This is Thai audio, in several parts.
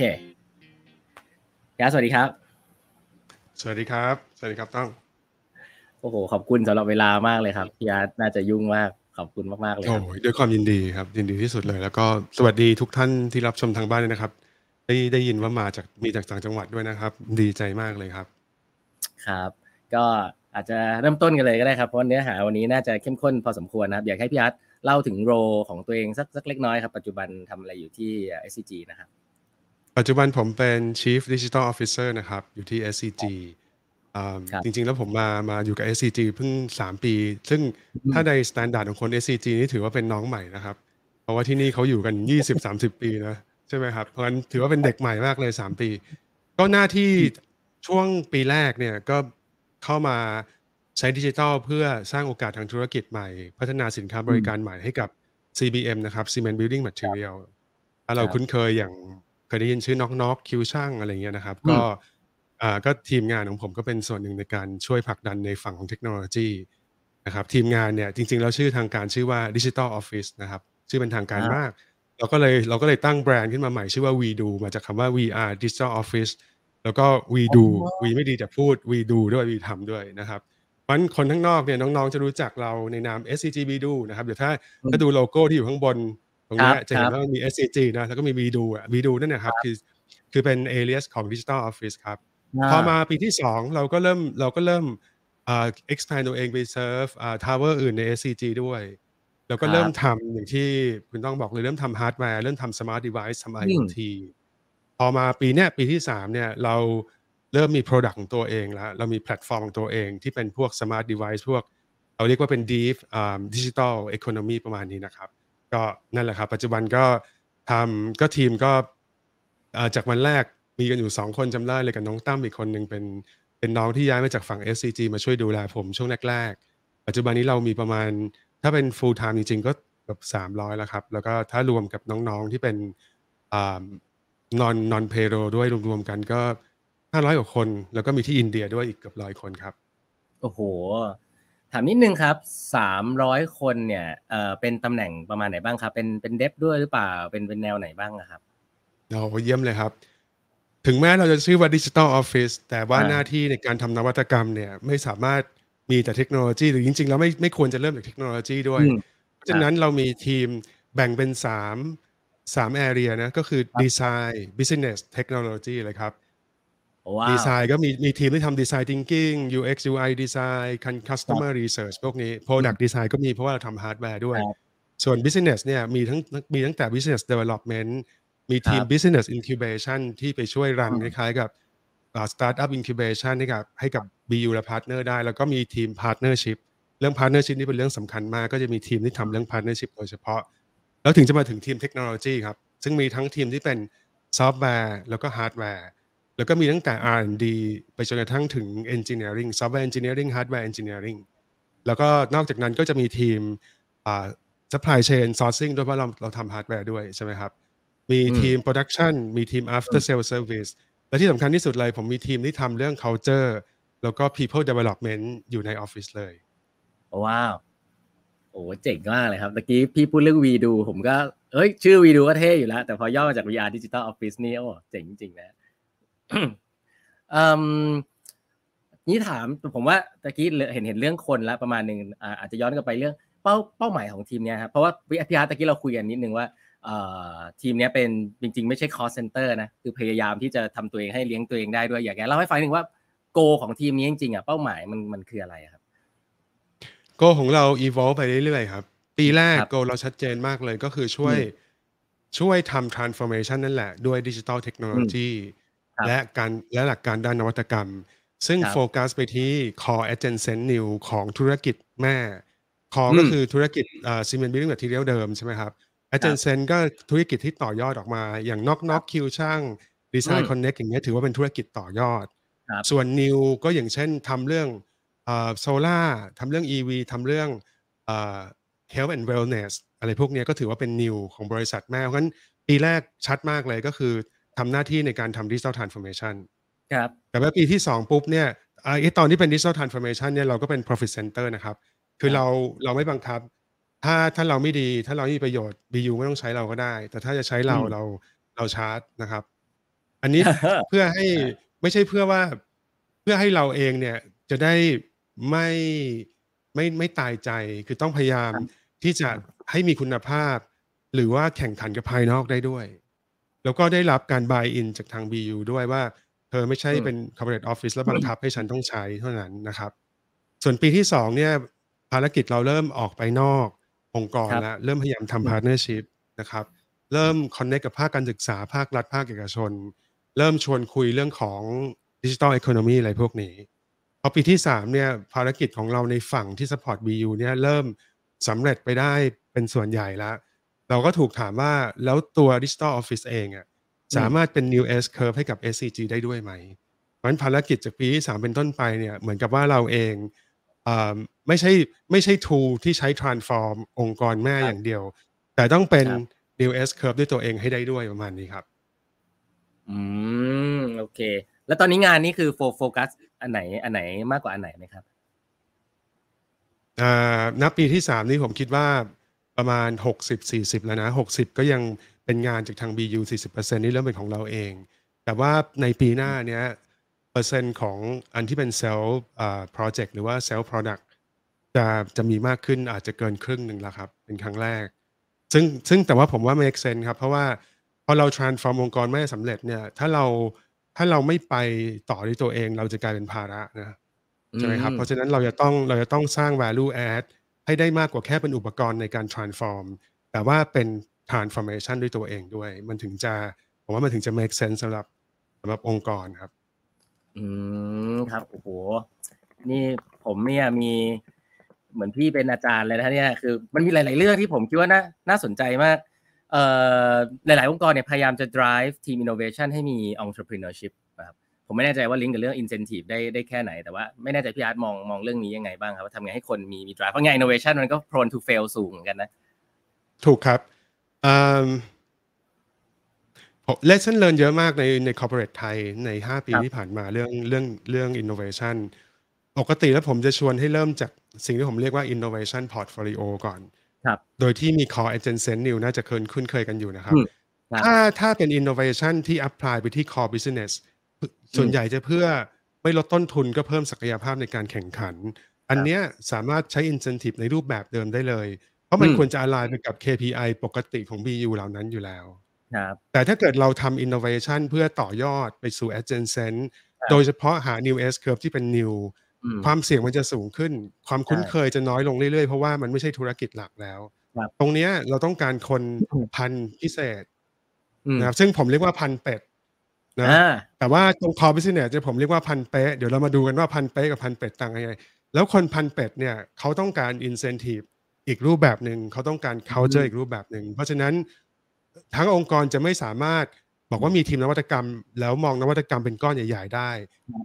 เคยาสวัสดีครับ สวัสดีครับ สวัสดีครับต้อง โอ้โห ขอบคุณสำหรับเวลามากเลยครับพี่ยาน่าจะยุ่งมาก ขอบคุณมากๆเลยคโอ้รับยด้วยความยินดีครับ ยินดีที่สุดเลย แล้วก็สวัสดีทุกท่านที่รับชมทางบ้านด้วยนะครับ ได้ได้ยินว่ามาจากมีจากต่างจังหวัดด้วยนะครับ ดีใจมากเลยครับ ครับ ก็อาจจะเริ่มต้นกันเลยก็ได้ครับ เพราะเนื้อหาวันนี้น่าจะเข้มข้นพอสมควรนะครับ อยากให้พี่อาร์ตเล่าถึงโรของตัวเองสักสักเล็กน้อยครับ ปัจจุบันทำอะไรอยู่ที่ SCG นะครับ ปัจจุบันผมเป็น Chief Digital Officer นะครับ อยู่ที่ SCG อ่าครับจริง ๆ แล้วผมมามาอยู่กับ SCG เพิ่ง 3 ปี ซึ่งถ้าใน standard ของคน SCG นี่ถือว่าเป็นน้องใหม่นะครับ เพราะว่าที่นี่เขาอยู่กัน 20-30 ปีนะใช่ไหมครับ เพราะฉะนั้นถือว่าเป็นเด็กใหม่มากเลย 3 ปี ก็หน้าที่ช่วงปีแรกเนี่ยก็เข้ามาใช้ดิจิทัลเพื่อสร้างโอกาสทางธุรกิจใหม่ พัฒนาสินค้าบริการใหม่ให้กับ CBM นะครับ Cement Building Material ถ้าเราครับคุ้นเคยอย่าง เคยได้ยินชื่อน็อกน็อกคิวช่างอะไรเงี้ยนะครับอืมก็อ่าก็ทีมงานของผมก็เป็นส่วนหนึ่งในการช่วยผลักดันในฝั่งของเทคโนโลยีนะครับทีมงานเนี่ยจริง ๆ แล้วชื่อทางการชื่อว่า Digital Office นะครับชื่อเป็นทางการมาก เราก็เลยเราก็เลยตั้งแบรนด์ขึ้นมาใหม่ชื่อว่า We Do มาจากคำว่า VR Digital Office แล้วก็ We Do We ไม่ดีแต่พูด We Do ด้วย We ทำด้วยนะครับเพราะฉะนั้นคนข้างนอกเนี่ยน้องๆจะรู้จักเราในนาม SCG We Do นะครับเดี๋ยวถ้าถ้าดูโลโก้ที่อยู่ข้างบน ตรงเนี้ยครับจะเห็คนรับว่ามันมี SCG นะแล้วก็มี We Do อะ We Do นั่นนะครับคือคือเป็น alias ของ Digital Office ครับ พอมาปีที่ 2 เราก็เริ่มเราก็เริ่มอ่า expand ตัวเองไป serve อ่า tower อื่นใน SCG ด้วย แล้วก็ครับเริ่มทำอย่างที่คุณต้องบอกเลยเริ่มทำ hardware เริ่มทำ smart device ทำ IoT พอมาปีเนี้ยปีที่ 3 เนี่ยเราเริ่มมี product ของตัวเองแล้ว เรามีแพลตฟอร์มของตัวเองที่เป็นพวก smart device พวก เราเรียกว่าเป็น deep อ่า digital economy ประมาณนี้นะครับ ก็นั่นแหละครับ ปัจจุบันก็ทำก็ทีมก็จากวันแรกมีกันอยู่ 2 คนจำได้เลยกับน้องตั้มอีกคนหนึ่งเป็นเป็นน้องที่ย้ายมาจากฝั่ง SCG มาช่วยดูแลผมช่วงแรกๆ ปัจจุบันนี้เรามีประมาณถ้าเป็น full time จริงๆ ก็แบบ300 แล้วครับ แล้วก็ถ้ารวมกับน้องๆที่เป็นนอ่า non non payroll ด้วยรวมๆกันก็ 500กว่าคน แล้วก็มีที่อินเดียด้วยอีกเกือบร้อยคนครับ โอ้โห ถามนิดนึงครับสามร้อยคนเนี่ยเอ่อเป็นตำแหน่งประมาณไหนบ้างครับ เป็นเป็นเดฟด้วยหรือเปล่า เป็นเป็นแนวไหนบ้างอะครับเราเยี่ยมเลยครับ ถึงแม้เราจะชื่อว่า Digital Office แต่ว่าอ่าหน้าที่ในการทำนวัตกรรมเนี่ยไม่สามารถมีแต่เทคโนโลยี หรือจริงๆ แล้วไม่ไม่ควรจะเริ่มจากเทคโนโลยีด้วยอืมเพราะฉะนั้นเรามีทีมแบ่งเป็น3 3 area นะก็คือ Design Business Technology เลยครับว้าว ดีไซน์ก็มีมีทีมที่ทำดีไซน์ thinking UX UI design customer research พวกนี้ product design ก็มีเพราะว่าเราทำ hardware ด้วยครับส่วน business เนี่ยมีทั้งมีตั้งแต่ business development มีทีมครับ business incubation ที่ไปช่วยรันอืมคล้ายๆกับอ่า startup incubation ให้กับให้กับ BU และ partner ได้ แล้วก็มีทีม partnership เรื่อง partnership นี่เป็นเรื่องสำคัญมาก ก็จะมีทีมที่ทำเรื่อง partnership โดยเฉพาะ แล้วถึงจะมาถึงทีมเทคโนโลยีครับ ซึ่งมีทั้งทีมที่เป็นซอฟต์แวร์แล้วก็ฮาร์ดแวร์ แล้วก็มีตั้งแต่ R&D ไปจนกระทั่งถึง Engineering Software Engineering Hardware Engineering แล้วก็นอกจากนั้นก็จะมีทีมอ่า Supply Chain Sourcing ด้วยเพราะเราเราทำฮาร์ดแวร์ด้วยใช่ไหมครับ มีอืมทีม Production มีทีม After Sale Service และที่สำคัญที่สุดเลย ผมมีทีมที่ทำเรื่อง Culture แล้วก็ People Development อยู่ในออฟฟิศเลย ว้าว โอ้เจ๋งมากเลยครับ ตะกี้พี่พูดเรื่องวีดู ผมก็ เอ้ย ชื่อวีดูก็เท่อยู่แล้ว แต่พอย่อมาจาก VR Digital Office นี่โอ้เจ๋งจริงๆนะอืม นี่ถามผมว่าตะกี้เห็นเห็นเรื่องคนแล้วประมาณหนึ่งอ่าอาจจะย้อนกลับไปเรื่องเป้าเป้าหมายของทีมเนี้ยครับเพราะว่าพี่พี่อาร์ตตะกี้เราคุยกันนิดนึงว่าเอ่อทีมเนี้ยเป็นจริง ๆ ไม่ใช่ cost center นะคือพยายามที่จะทำตัวเองให้เลี้ยงตัวเองได้ด้วยอยากแกเล่าให้ฟังหนึ่งว่าโกของทีมนี้จริงๆอะเป้าหมายมันมันคืออะไรอะครับโกของเรา evolve ไปเรื่อยๆครับ ปีแรกครับโกเราชัดเจนมากเลยก็คือช่วยอืมช่วยทำ transformation นั่นแหละ ด้วยดิจิ t a ลเทคโนโลยีครับ และการและหลักการด้านนวัตกรรม ซึ่งครับโฟกัสไปที่ core adjacent new ของธุรกิจแม่ core อืมก็คือธุรกิจอ่า cement building material เดิมใช่ไหมครับ adjacent ก็ธุรกิจที่ต่อยอดออกมา อย่าง knock knock คิวช่าง design อืม connect อย่างเงี้ยถือว่าเป็นธุรกิจต่อยอดครับส่วน new ก็อย่างเช่นทำเรื่องโซล่าทำเรื่อง EV ทำเรื่องอ่า health and wellness อะไรพวกเนี้ยก็ถือว่าเป็น new ของบริษัทแม่เพราะฉะนั้นปีแรกชัดมากเลยก็คือ ทำหน้าที่ในการทำ digital transformation ครับแต่ว่าปีที่ 2 ปุ๊บเนี่ยอ่าไอ้ตอนที่เป็น digital transformation เนี่ยเราก็เป็น profit center นะครับ คือครับเราเราไม่บังคับ ถ้าถ้าเราไม่ดีถ้าเราไม่มีประโยชน์ BU ไม่ต้องใช้เราก็ได้ แต่ถ้าจะใช้เราอืมเราเราชาร์จนะครับ อันนี้เพื่อให้ไม่ใช่เพื่อว่าเพื่อให้เราเองเนี่ยจะได้ไม่ไม่ไม่ตายใจคือต้องพยายามที่จะให้มีคุณภาพ หรือว่าแข่งขันกับภายนอกได้ด้วย แล้วก็ได้รับการบายอินจากทาง BU ด้วยว่า เธอไม่ใช่เป็น corporate office แล้วบังคับให้ฉันต้องใช้เท่านั้นนะครับ ส่วนปีที่สองเนี่ยภารกิจเราเริ่มออกไปนอกองค์กรแล้ว เริ่มพยายามทำ partnership นะครับ เริ่ม connect กับภาคการศึกษาภาครัฐภาคเอกชน เริ่มชวนคุยเรื่องของดิจิทัลอีโคโนมีอะไรพวกนี้พอปีที่3เนี่ยภารกิจของเราในฝั่งที่ support BU เนี่ยเริ่มสำเร็จไปได้เป็นส่วนใหญ่แล้ว เราก็ถูกถามว่าแล้วตัว Digital Office เองอะสามารถเป็น New S Curve ให้กับ SCG ได้ด้วยไหมเพราะฉะนั้นภารกิจจากปีที่3เป็นต้นไปเนี่ยเหมือนกับว่าเราเองไม่ใช่ไม่ใช่ tool ที่ใช้ transform องค์กรแม่อย่างเดียว แต่ต้องเป็น New S Curve ด้วยตัวเองให้ได้ด้วยประมาณนี้ครับ อืมโอเค แล้วตอนนี้งานนี้คือโฟกัสอันไหนอันไหนมากกว่าอันไหนไหมครับอ่านับปีที่สามนี้ผมคิดว่า ประมาณหกสิบสี่สิบแล้วนะหกสิบก็ยังเป็นงานจากทาง BU สี่สิบเปอร์เซ็นต์นี่เริ่มเป็นของเราเอง แต่ว่าในปีหน้าเนี้ยเปอร์เซ็นต์ของอันที่เป็น self project หรือว่า self product จะจะมีมากขึ้นอาจจะเกินครึ่งหนึ่งแล้วครับ เป็นครั้งแรก ซึ่งซึ่งแต่ว่าผมว่า make sense ครับ เพราะว่าพอเรา transform องค์กรไม่สำเร็จเนี่ยถ้าเราถ้าเราไม่ไปต่อด้วยตัวเอง เราจะกลายเป็นภาระนะใช่ไหมครับ เพราะฉะนั้นเราจะต้องเราจะต้องสร้าง value add ให้ได้มากกว่าแค่เป็นอุปกรณ์ในการ transform แต่ว่าเป็น transformation ด้วยตัวเองด้วย มันถึงจะผมว่ามันถึงจะ make sense สำหรับสำหรับองค์กรครับ อืมครับโอ้โหนี่ผมเนี่ยมีเหมือนพี่เป็นอาจารย์เลยนะเนี่ยคือ มันมีหลาย ๆ เรื่องที่ผมคิดว่าน่าน่าสนใจมากเอ่อหลาย ๆ องค์กรเนี่ยพยายามจะ drive team innovation ให้มี entrepreneurship ผมไม่แน่ใจว่าลิงก์กับเรื่อง incentive ได้ได้แค่ไหน แต่ว่าไม่แน่ใจพี่อาร์ตมองมองเรื่องนี้ยังไงบ้างครับว่าทำไงให้คนมีมี drive เพราะไง innovation มันก็ prone to fail สูงเหมือนกันนะ ถูกครับเลสเซนเรียนเยอะมากในใน corporate ไทยใน 5 ปีที่ผ่านมาเรื่องเรื่องเรื่อง innovation ปกติแล้วผมจะชวนให้เริ่มจากสิ่งที่ผมเรียกว่า innovation portfolio ก่อนครับโดยที่มี core adjacent new น่าจะเคยคุ้นเคยกันอยู่นะครับ ถ้าถ้าเป็น innovation ที่ apply ไปที่ core business ส่วนใหญ่จะเพื่อไม่ลดต้นทุนก็เพิ่มศักยภาพในการแข่งขัน อันเนี้ยสามารถใช้ incentive ในรูปแบบเดิมได้เลย เพราะมันควรจะ align ไปกับ KPI ปกติของ BU เหล่านั้นอยู่แล้วแต่ถ้าเกิดเราทำ innovation เพื่อต่อยอดไปสู่ adjacent โดยเฉพาะหา new S curve ที่เป็น new ความเสี่ยงมันจะสูงขึ้น ความคุ้นเคยจะน้อยลงเรื่อยๆ เพราะว่ามันไม่ใช่ธุรกิจหลักแล้ว ตรงนี้เราต้องการคนพันพิเศษนะครับซึ่งผมเรียกว่าพันเป็ด นะแต่ว่าตรงคอพิเศษเนี่ยจะผมเรียกว่าพันเป๊ะ เดี๋ยวเรามาดูกันว่าพันเป๊ะกับพันเป็ดต่างกันยังไง แล้วคนพันเป็ดเนี่ยเขาต้องการอินเซนティブอีกรูปแบบหนึ่ง เขาต้องการ culture อีกรูปแบบหนึ่ง เพราะฉะนั้นทั้งองค์กรจะไม่สามารถบอกว่ามีทีมนวัตกรรม แล้วมองนวัตกรรมเป็นก้อนใหญ่ๆได้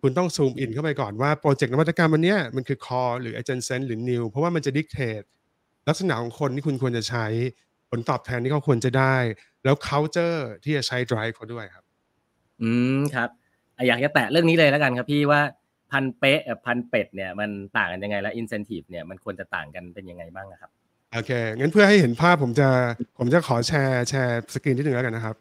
คุณต้องซูมอินเข้าไปก่อนว่าโปรเจกต์นวัตกรรมอันนี้มันคือคอหรือ adjacent หรือ new เพราะว่ามันจะดิกเทตลักษณะของคนที่คุณควรจะใช้ผลตอบแทนที่เขาควรจะได้ แล้ว culture ที่จะใช้ drive เขาด้วยครับ อืมครับอยากจะแตะเรื่องนี้เลยแล้วกันครับพี่ว่าพันเป๊ะกับพันเป็ดเนี่ยมันต่างกันยังไงและ incentive เนี่ยมันควรจะต่างกันเป็นยังไงบ้างครับโอเคงั้นเพื่อให้เห็นภาพผมจะผมจะขอแชร์แชร์สกรีนที่หนึ่งแล้วกันนะครับ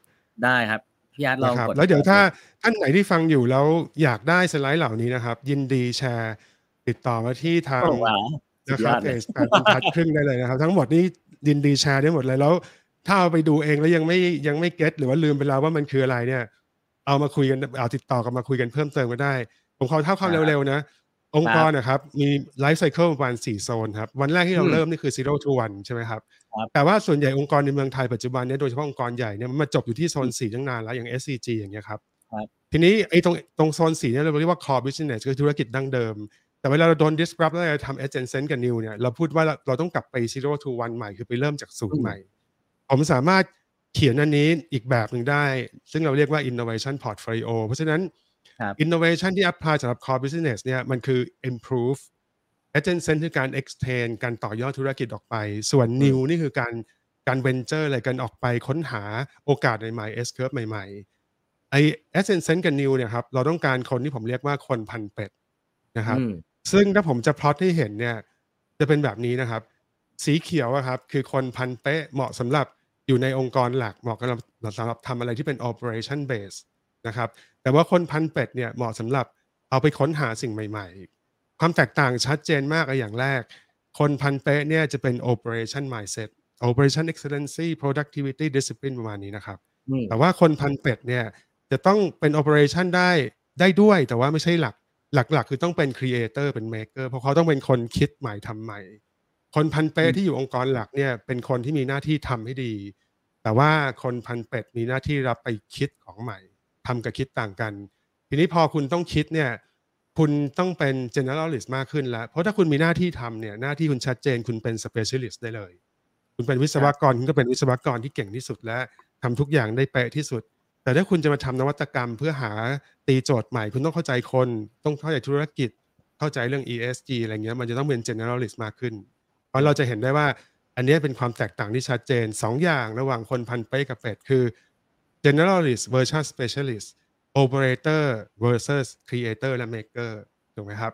ได้ครับพี่อาร์ตลองกดแล้วเดี๋ยวถ้าท่านไหนที่ฟังอยู่แล้วอยากได้สไลด์เหล่านี้นะครับ ยินดีแชร์ติดต่อมาที่ทางนะครับเพจแปดพันครึ่งได้เลยนะครับ ทั้งหมดนี้ยินดีแชร์ได้หมดเลยแล้ว ถ้าเอาไปดูเองแล้วยังไม่ยังไม่เก็ตหรือว่าลืมไปแล้วว่ามันคืออะไรเนี่ย เอามาคุยกันเอาติดต่อกันมาคุยกันเพิ่มเติมก็ได้ ผมขอเท่าความเร็วๆนะ องค์กรนะครับ มีไลฟ์ไซเคิลประมาณสี่โซนครับ วันแรกที่เราเริ่มนี่คือ zero to one ใช่ไหมครับ แต่ว่าส่วนใหญ่องค์กรในเมืองไทยปัจจุบันนี้โดยเฉพาะองค์กรใหญ่เนี่ยมันมาจบอยู่ที่โซนสี่ตั้งนานแล้วอย่าง SCG อย่างเงี้ยครับทีนี้ไอ้ตรงตรงโซนสี่เนี่ยเราเรียกว่า core business คือธุรกิจดั้งเดิม แต่เวลาเราโดน disrupt แล้วเราทำ adjacent กับ new เนี่ยเราพูดว่าเราต้องกลับไป zero to one ใหม่คือไปเริ่มจากศูนย์ใหม่ ผมสามารถ เขียนอันนี้อีกแบบหนึ่งได้ ซึ่งเราเรียกว่า innovation portfolio เพราะฉะนั้น innovation ที่ apply สำหรับ core business เนี่ยมันคือ improve adjacent คือการ extend การต่อยอดธุรกิจออกไป ส่วน new นี่คือการการเวนเจอร์อะไรกันออกไปค้นหาโอกาสใหม่ๆ S curve ใหม่ๆ ไอ Ascent กับ New เนี่ยครับเราต้องการคนที่ผมเรียกว่าคนพันเป็ดนะครับ ซึ่งถ้าผมจะพลอตให้เห็นเนี่ยจะเป็นแบบนี้นะครับ สีเขียวครับคือคนพันเป๊ะเหมาะสำหรับ อยู่ในองค์กรหลักเหมาะกับสำหรับทำอะไรที่เป็น operation base นะครับ แต่ว่าคนพันเป็ดเนี่ยเหมาะสำหรับเอาไปค้นหาสิ่งใหม่ๆ ความแตกต่างชัดเจนมากอย่างแรก คนพันเป๊ะเนี่ยจะเป็น operation mindset operation excellency productivity discipline ประมาณนี้นะครับ แต่ว่าคนพันเป็ดเนี่ยจะต้องเป็น operation ได้ได้ด้วย แต่ว่าไม่ใช่หลักหลักๆ คือต้องเป็น creator เป็น maker เพราะเขาต้องเป็นคนคิดใหม่ทำใหม่ คนพันเป๊ะที่อยู่องค์กรหลักเนี่ยเป็นคนที่มีหน้าที่ทำให้ดี แต่ว่าคนพันเป็ดมีหน้าที่รับไปคิดของใหม่ทำกับคิดต่างกัน ทีนี้พอคุณต้องคิดเนี่ยคุณต้องเป็น generalist มากขึ้นแล้ว เพราะถ้าคุณมีหน้าที่ทำเนี่ยหน้าที่คุณชัดเจนคุณเป็น specialist ได้เลย คุณเป็นวิศวกรคุณก็เป็นวิศวกรที่เก่งที่สุดและทำทุกอย่างได้เป๊ะที่สุด แต่ถ้าคุณจะมาทำนวัตกรรมเพื่อหาตีโจทย์ใหม่ คุณต้องเข้าใจคน ต้องเข้าใจธุรกิจ เข้าใจเรื่อง ESG อะไรเงี้ยมันจะต้องเป็น generalist มากขึ้นเพ ราะเราจะเห็นได้ว่าอันนี้เป็นความแตกต่างที่ชัดเจน 2 อย่างระหว่างคนพันเป๊ะกับเป็ดคือ generalist versus specialist operator versus creator และ maker ถูกไหมครับ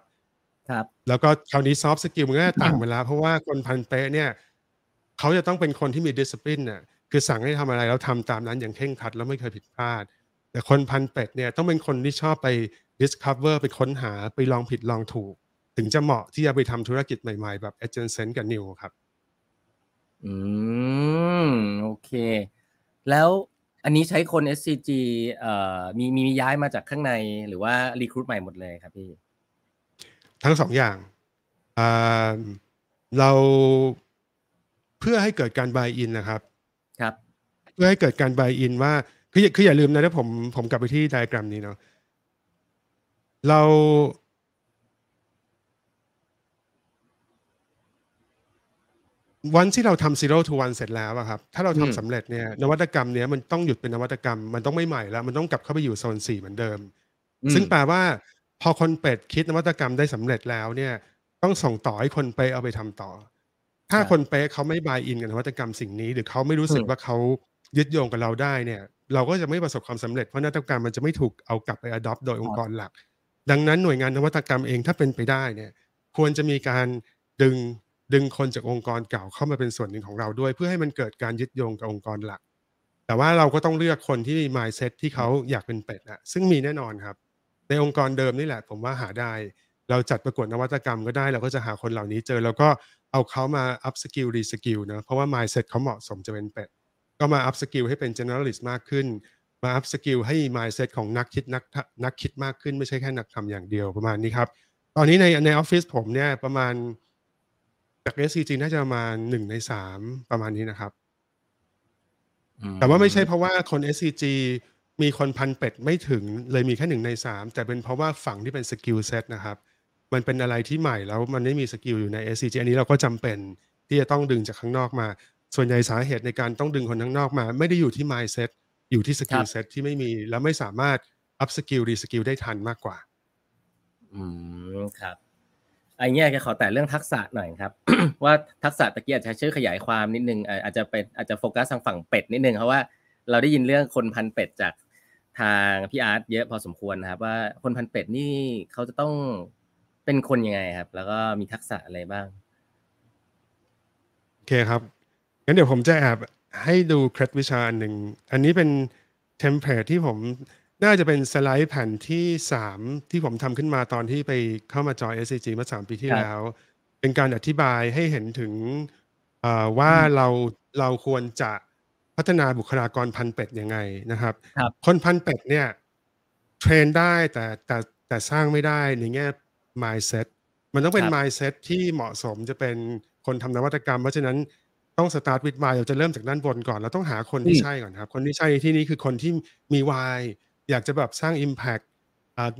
ครับ แล้วก็คราวนี้ soft skill มันก็ต่างไปแล้วเพราะว่าคนพันเป๊ะเนี่ยเขาจะต้องเป็นคนที่มี discipline น่ะคือสั่งให้ทำอะไรแล้วทำตามนั้นอย่างเคร่งครัดแล้วไม่เคยผิดพลาด แต่คนพันเป็ดเนี่ยต้องเป็นคนที่ชอบไป discover ไปค้นหาไปลองผิดลองถูก ถึงจะเหมาะที่จะไปทำธุรกิจใหม่ๆ แบบ adjacent กับ new ครับ อืม โอเค แล้วอันนี้ใช้คน SCG เอ่อมีมีย้ายมาจากข้างในหรือว่ารีครูทใหม่หมดเลยครับพี่ ทั้งสองอย่างเราเพื่อให้เกิดการ buy in นะครับ ครับ เพื่อให้เกิดการ buy in ว่าคือคืออย่าลืมนะถ้าผมผมกลับไปที่ไดอะแกรมนี้เนาะเรา วันที่เราทำ zero to one เสร็จแล้วอะครับ ถ้าเราทำสำเร็จเนี่ยนวัตกรรมเนี้ยมันต้องหยุดเป็นนวัตกรรม มันต้องไม่ใหม่แล้ว มันต้องกลับเข้าไปอยู่โซนสี่เหมือนเดิม ซึ่งแปลว่า พอคนเป็ดคิดนวัตกรรมได้สำเร็จแล้วเนี่ยต้องส่งต่อให้คนเปเอาไปทำต่อ ถ้าคนเป๊ะเขาไม่บายอินกับนวัตกรรมสิ่งนี้ หรือเขาไม่รู้สึกว่าเขายึดโยงกับเราได้เนี่ย เราก็จะไม่ประสบความสำเร็จเพราะนวัตกรรมมันจะไม่ถูกเอากลับไป adopt โดยองค์กรหลัก ดังนั้นหน่วยงานนวัตกรรมเองถ้าเป็นไปได้เนี่ยควรจะมีการดึง ดึงคนจากองค์กรเก่าเข้ามาเป็นส่วนหนึ่งของเราด้วย เพื่อให้มันเกิดการยึดโยงกับองค์กรหลัก แต่ว่าเราก็ต้องเลือกคนที่มี mindset ที่เขาอยากเป็นเป็ดอะซึ่งมีแน่นอนครับ ในองค์กรเดิมนี่แหละ ผมว่าหาได้ เราจัดประกวดนวัตกรรมก็ได้ เราก็จะหาคนเหล่านี้เจอ แล้วก็เอาเขามา up skill re skill นะ เพราะว่า mindset เขาเหมาะสมจะเป็นเป็ด ก็มา up skill ให้เป็น generalist มากขึ้น มา up skill ให้ mindset ของนักคิดนักนักคิดมากขึ้นไม่ใช่แค่นักทำอย่างเดียวประมาณนี้ครับ ตอนนี้ในในออฟฟิศผมเนี่ยประมาณ จาก SCG น่าจะประมาณหนึ่งในสามประมาณนี้นะครับ แต่ว่าไม่ใช่เพราะว่าคน SCG มีคนพันเป็ดไม่ถึงเลยมีแค่หนึ่งในสามแต่เป็นเพราะว่าฝั่งที่เป็น skill set นะครับ มันเป็นอะไรที่ใหม่แล้วมันไม่มี skill อยู่ใน SCG อันนี้เราก็จำเป็นที่จะต้องดึงจากข้างนอกมา ส่วนใหญ่สาเหตุในการต้องดึงคนข้างนอกมา ไม่ได้อยู่ที่ mindset อยู่ที่ skill set ที่ไม่มีแล้วไม่สามารถ up skill re skill ได้ทันมากกว่า อืมครับ ไอ้เนี้ยจะขอแตะเรื่องทักษะหน่อยครับว่าทักษะตะกี้อาจจะช่วยขยายความนิดนึงอาจจะเป็นอาจจะโฟกัสทางฝั่งเป็ดนิดนึงเพราะว่าเราได้ยินเรื่องคนพันเป็ดจากทางพี่อาร์ตเยอะพอสมควรนะครับ ว่าคนพันเป็ดนี่เขาจะต้องเป็นคนยังไงครับ แล้วก็มีทักษะอะไรบ้างโอเคครับงั้นเดี๋ยวผมจะแอบให้ดูเคล็ดวิชาอันหนึ่งอันนี้เป็น template ที่ผม น่าจะเป็นสไลด์แผ่นที่สามที่ผมทำขึ้นมาตอนที่ไปเข้ามาจอย SCG เมื่อสามปีที่แล้ว เป็นการอธิบายให้เห็นถึงว่าเราเราควรจะพัฒนาบุคลากรพันเป็ดยังไงนะครับ คนพันเป็ดเนี่ยเทรนได้แต่แต่แต่สร้างไม่ได้ในแง่ mindset มันต้องเป็น mindset ที่เหมาะสมจะเป็นคนทำนวัตกรรม เพราะฉะนั้นต้อง start with why เราจะเริ่มจากด้านบนก่อน เราต้องหาคนที่ใช่ก่อนครับ คนที่ใช่ในที่นี้คือคนที่มี why อยากจะแบบสร้าง Impact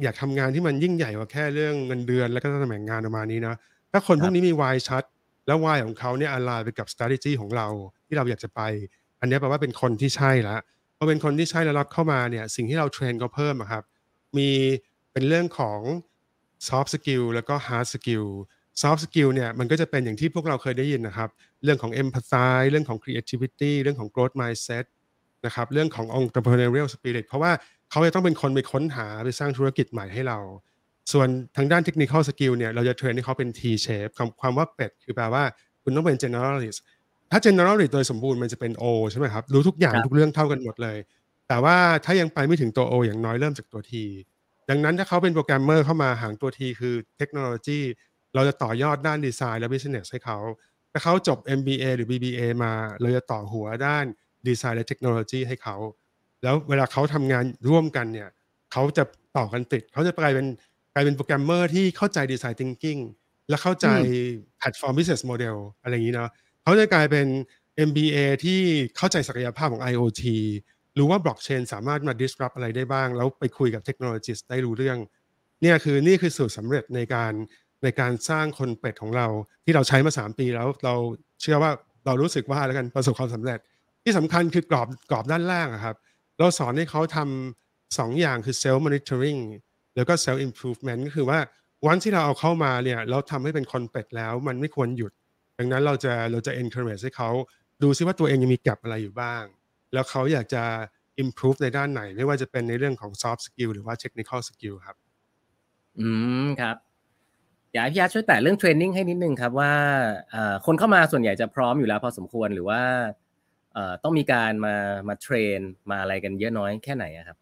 อยากทำงานที่มันยิ่งใหญ่กว่าแค่เรื่องเงินเดือน แล้วก็ตำแหน่งงานประมาณนี้นะถ้าคนพวกนี้มี why ชัด แล้ว why ของเขาเนี่ย align ไปกับ strategy ของเราที่เราอยากจะไป อันนี้แปลว่าเป็นคนที่ใช่แล้วพอเป็นคนที่ใช่แล้วรับเข้ามาเนี่ยสิ่งที่เราเทรนก็เพิ่มครับ มีเป็นเรื่องของ soft skill แล้วก็ hard skill soft skill เนี่ยมันก็จะเป็นอย่างที่พวกเราเคยได้ยินนะครับ เรื่องของ empathy เรื่องของ creativity เรื่องของ growth mindset นะครับเรื่องของ entrepreneurial spirit เพราะว่า เขาจะต้องเป็นคนไปค้นหาไปสร้างธุรกิจใหม่ให้เรา ส่วนทางด้าน technical skill เนี่ยเราจะเทรนให้เขาเป็น T shape คำความว่าเป็ดคือแปลว่าคุณต้องเป็น generalist ถ้า generalist โดยสมบูรณ์มันจะเป็น O ใช่ไหมครับ รู้ทุกอย่างทุกเรื่องเท่ากันหมดเลย แต่ว่าถ้ายังไปไม่ถึงตัว O อย่างน้อยเริ่มจากตัว T ดังนั้นถ้าเขาเป็นโปรแกรมเมอร์เข้ามาหางตัว T คือเทคโนโลยีเราจะต่อยอดด้านดีไซน์และ business ให้เขาถ้าเขาจบ MBA หรือ BBA มา เราจะต่อหัวด้านดีไซน์และเทคโนโลยีให้เขา แล้วเวลาเขาทำงานร่วมกันเนี่ยเขาจะต่อกันติดเขาจะกลายเป็นกลายเป็นโปรแกรมเมอร์ที่เข้าใจดีไซน์ thinking และเข้าใจแพลตฟอร์ม business model อะไรอย่างนี้เนาะเขาจะกลายเป็น MBA ที่เข้าใจศักยภาพของ IoT รู้ว่าบล็อกเชนสามารถมา disrupt อะไรได้บ้าง แล้วไปคุยกับเทคโนโลยีได้รู้เรื่องเนี่ยคือนี่คือสูตรสำเร็จในการในการสร้างคนเป็ดของเรา ที่เราใช้มา 3 ปีแล้วเราเชื่อว่าเรารู้สึกว่าแล้วกันประสบความสำเร็จ ที่สำคัญคือกรอบกรอบด้านล่างครับ เราสอนให้เขาทำสองอย่างคือ self monitoring แล้วก็ self improvement ก็คือว่าวันที่เราเอาเข้ามาเนี่ยเราทำให้เป็นคอนเป็ดแล้วมันไม่ควรหยุด ดังนั้นเราจะเราจะ encourage ให้เขาดูซิว่าตัวเองยังมีแกลบอะไรอยู่บ้าง แล้วเขาอยากจะ improve ในด้านไหน ไม่ว่าจะเป็นในเรื่องของ soft skill หรือว่า technical skill ครับ อืมครับอยากให้พี่อาร์ตช่วยแต่เรื่องเทรนนิ่งให้นิดนึงครับว่าคนเข้ามาส่วนใหญ่จะพร้อมอยู่แล้วพอสมควรหรือว่า ต้องมีการมามาเทรนมาอะไรกันเยอะน้อยแค่ไหนครับ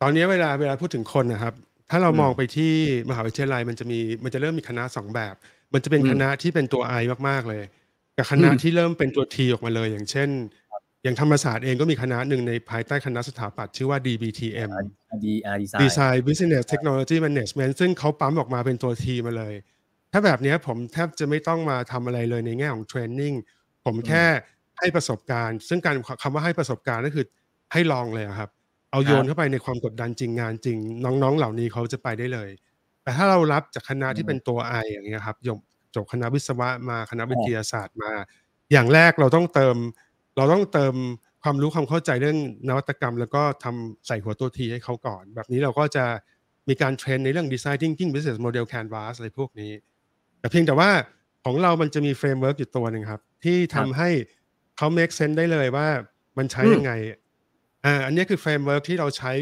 ตอนนี้เวลาเวลาพูดถึงคนนะครับ ถ้าเรามองไปที่มหาวิทยาลัยมันจะมีมันจะเริ่มมีคณะสองแบบ มันจะเป็นคณะที่เป็นตัวไอมากๆเลย กับคณะที่เริ่มเป็นตัวทีออกมาเลย อย่างเช่น อย่างธรรมศาสตร์เองก็มีคณะหนึ่งในภายใต้คณะสถาปัตย์ชื่อว่า DBTM Design Business Technology Management ซึ่งเขาปั๊มออกมาเป็นตัวทีมาเลย ถ้าแบบนี้ผมแทบจะไม่ต้องมาทำอะไรเลยในแง่ของเทรนนิ่งผมแค่ให้ประสบการณ์ ซึ่งการคำว่าให้ประสบการณ์ก็คือให้ลองเลยครับ เอาโยนเข้าไปในความกดดันจริงงานจริง น้องๆ เหล่านี้เขาจะไปได้เลย แต่ถ้าเรารับจากคณะที่เป็นตัวไออย่างเงี้ยครับจบคณะวิศวะมาคณะวิทยาศาสตร์มา อย่างแรกเราต้องเติม เราต้องเติมความรู้ความเข้าใจเรื่องนวัตกรรม แล้วก็ทำใส่หัวตัวทีให้เขาก่อน แบบนี้เราก็จะมีการเทรนในเรื่อง design thinking business model canvas อะไรพวกนี้ แต่เพียงแต่ว่าของเรามันจะมี framework อยู่ตัวหนึ่งครับ ที่ทำให้เขา make sense ได้เลยว่ามันใช้ยังไง อ่า อันนี้คือ framework ที่เราใช้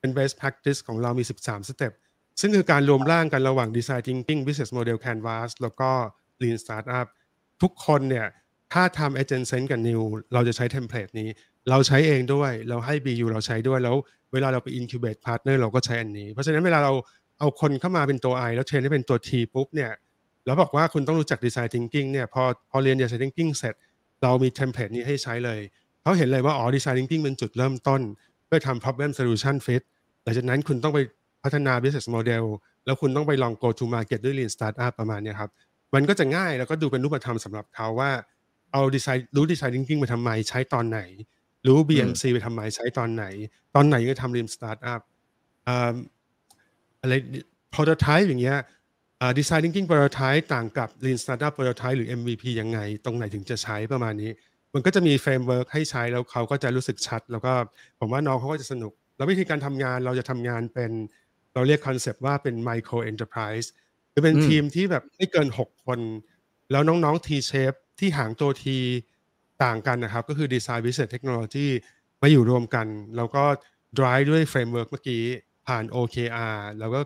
เป็น best practice ของเรามี 13 step ซึ่งคือการรวมร่างกันระหว่าง design thinking business model canvas แล้วก็ lean startup ทุกคนเนี่ย ถ้าทำ adjacent กับ new เราจะใช้ template นี้ เราใช้เองด้วย เราให้ BU เราใช้ด้วย แล้วเวลาเราไป incubate partner เราก็ใช้อันนี้ เพราะฉะนั้นเวลาเราเอาคนเข้ามาเป็นตัว I แล้วเทรนให้เป็นตัว T ปุ๊บเนี่ย เราบอกว่าคุณต้องรู้จัก design thinking เนี่ยพอพอเรียน design thinking เสร็จ เรามีเทมเพลตนี้ให้ใช้เลยเขาเห็นเลยว่าอ๋อ design thinking เป็นจุดเริ่มต้น เพื่อทำ problem solution fit หลังจากนั้นคุณต้องไปพัฒนา business model แล้วคุณต้องไปลอง go to market ด้วย lean startup ประมาณนี้ครับ มันก็จะง่ายแล้วก็ดูเป็นรูปธรรมสำหรับเขาว่าเอาดีไซน์รู้ design thinking ไปทำไมใช้ตอนไหน รู้ BMC ไปทำไมใช้ตอนไหน ตอนไหนก็ทำ lean startup อะไร prototype อย่างเงี้ย design thinking prototype ต่างกับ lean startup prototype หรือ MVP ยังไง ตรงไหนถึงจะใช้ประมาณนี้ มันก็จะมี framework ให้ใช้แล้วเขาก็จะรู้สึกชัด แล้วก็ผมว่าน้องเขาก็จะสนุก แล้ววิธีการทำงานเราจะทำงานเป็นเราเรียก concept ว่าเป็น micro enterpriseคือเป็นทีมที่แบบไม่เกิน 6 คน แล้วน้องๆ T-shape ที่หางตัว T ต่างกันนะครับ ก็คือ design business เทคโนโลยีมาอยู่รวมกัน แล้วก็ drive ด้วย framework เมื่อกี้ผ่าน OKR แล้วก็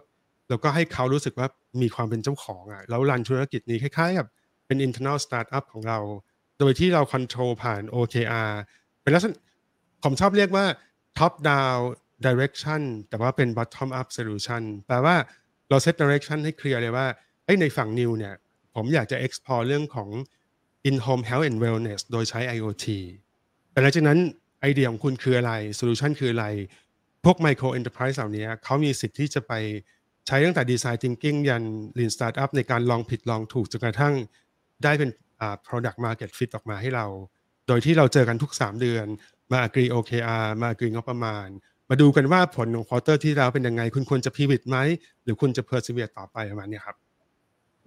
แล้วก็ให้เขารู้สึกว่ามีความเป็นเจ้าของอะแล้ว run ธุรกิจนี้คล้ายๆกับเป็น internal startup ของเรา โดยที่เรา control ผ่าน OKR เป็นลักษณะผมชอบเรียกว่า top down direction แต่ว่าเป็น bottom up solution แปลว่าเรา set direction ให้เคลียร์เลยว่าในฝั่ง new เนี่ยผมอยากจะ explore เรื่องของ in home health and wellness โดยใช้ IoT แต่หลังจากนั้นไอเดียของคุณคืออะไร solution คืออะไร พวก micro enterprise เหล่านี้เขามีสิทธิ์ที่จะไป ใช้ตั้งแต่ design thinking ยัน lean startup ในการลองผิดลองถูกจนกระทั่งได้เป็น product market fit ออกมาให้เรา โดยที่เราเจอกันทุก 3 เดือน มา agree OKR มา agree งบประมาณ มาดูกันว่าผลของ quarter ที่แล้วเป็นยังไง คุณควรจะ pivot ไหม หรือคุณจะ persevere ต่อไปประมาณนี้ครับ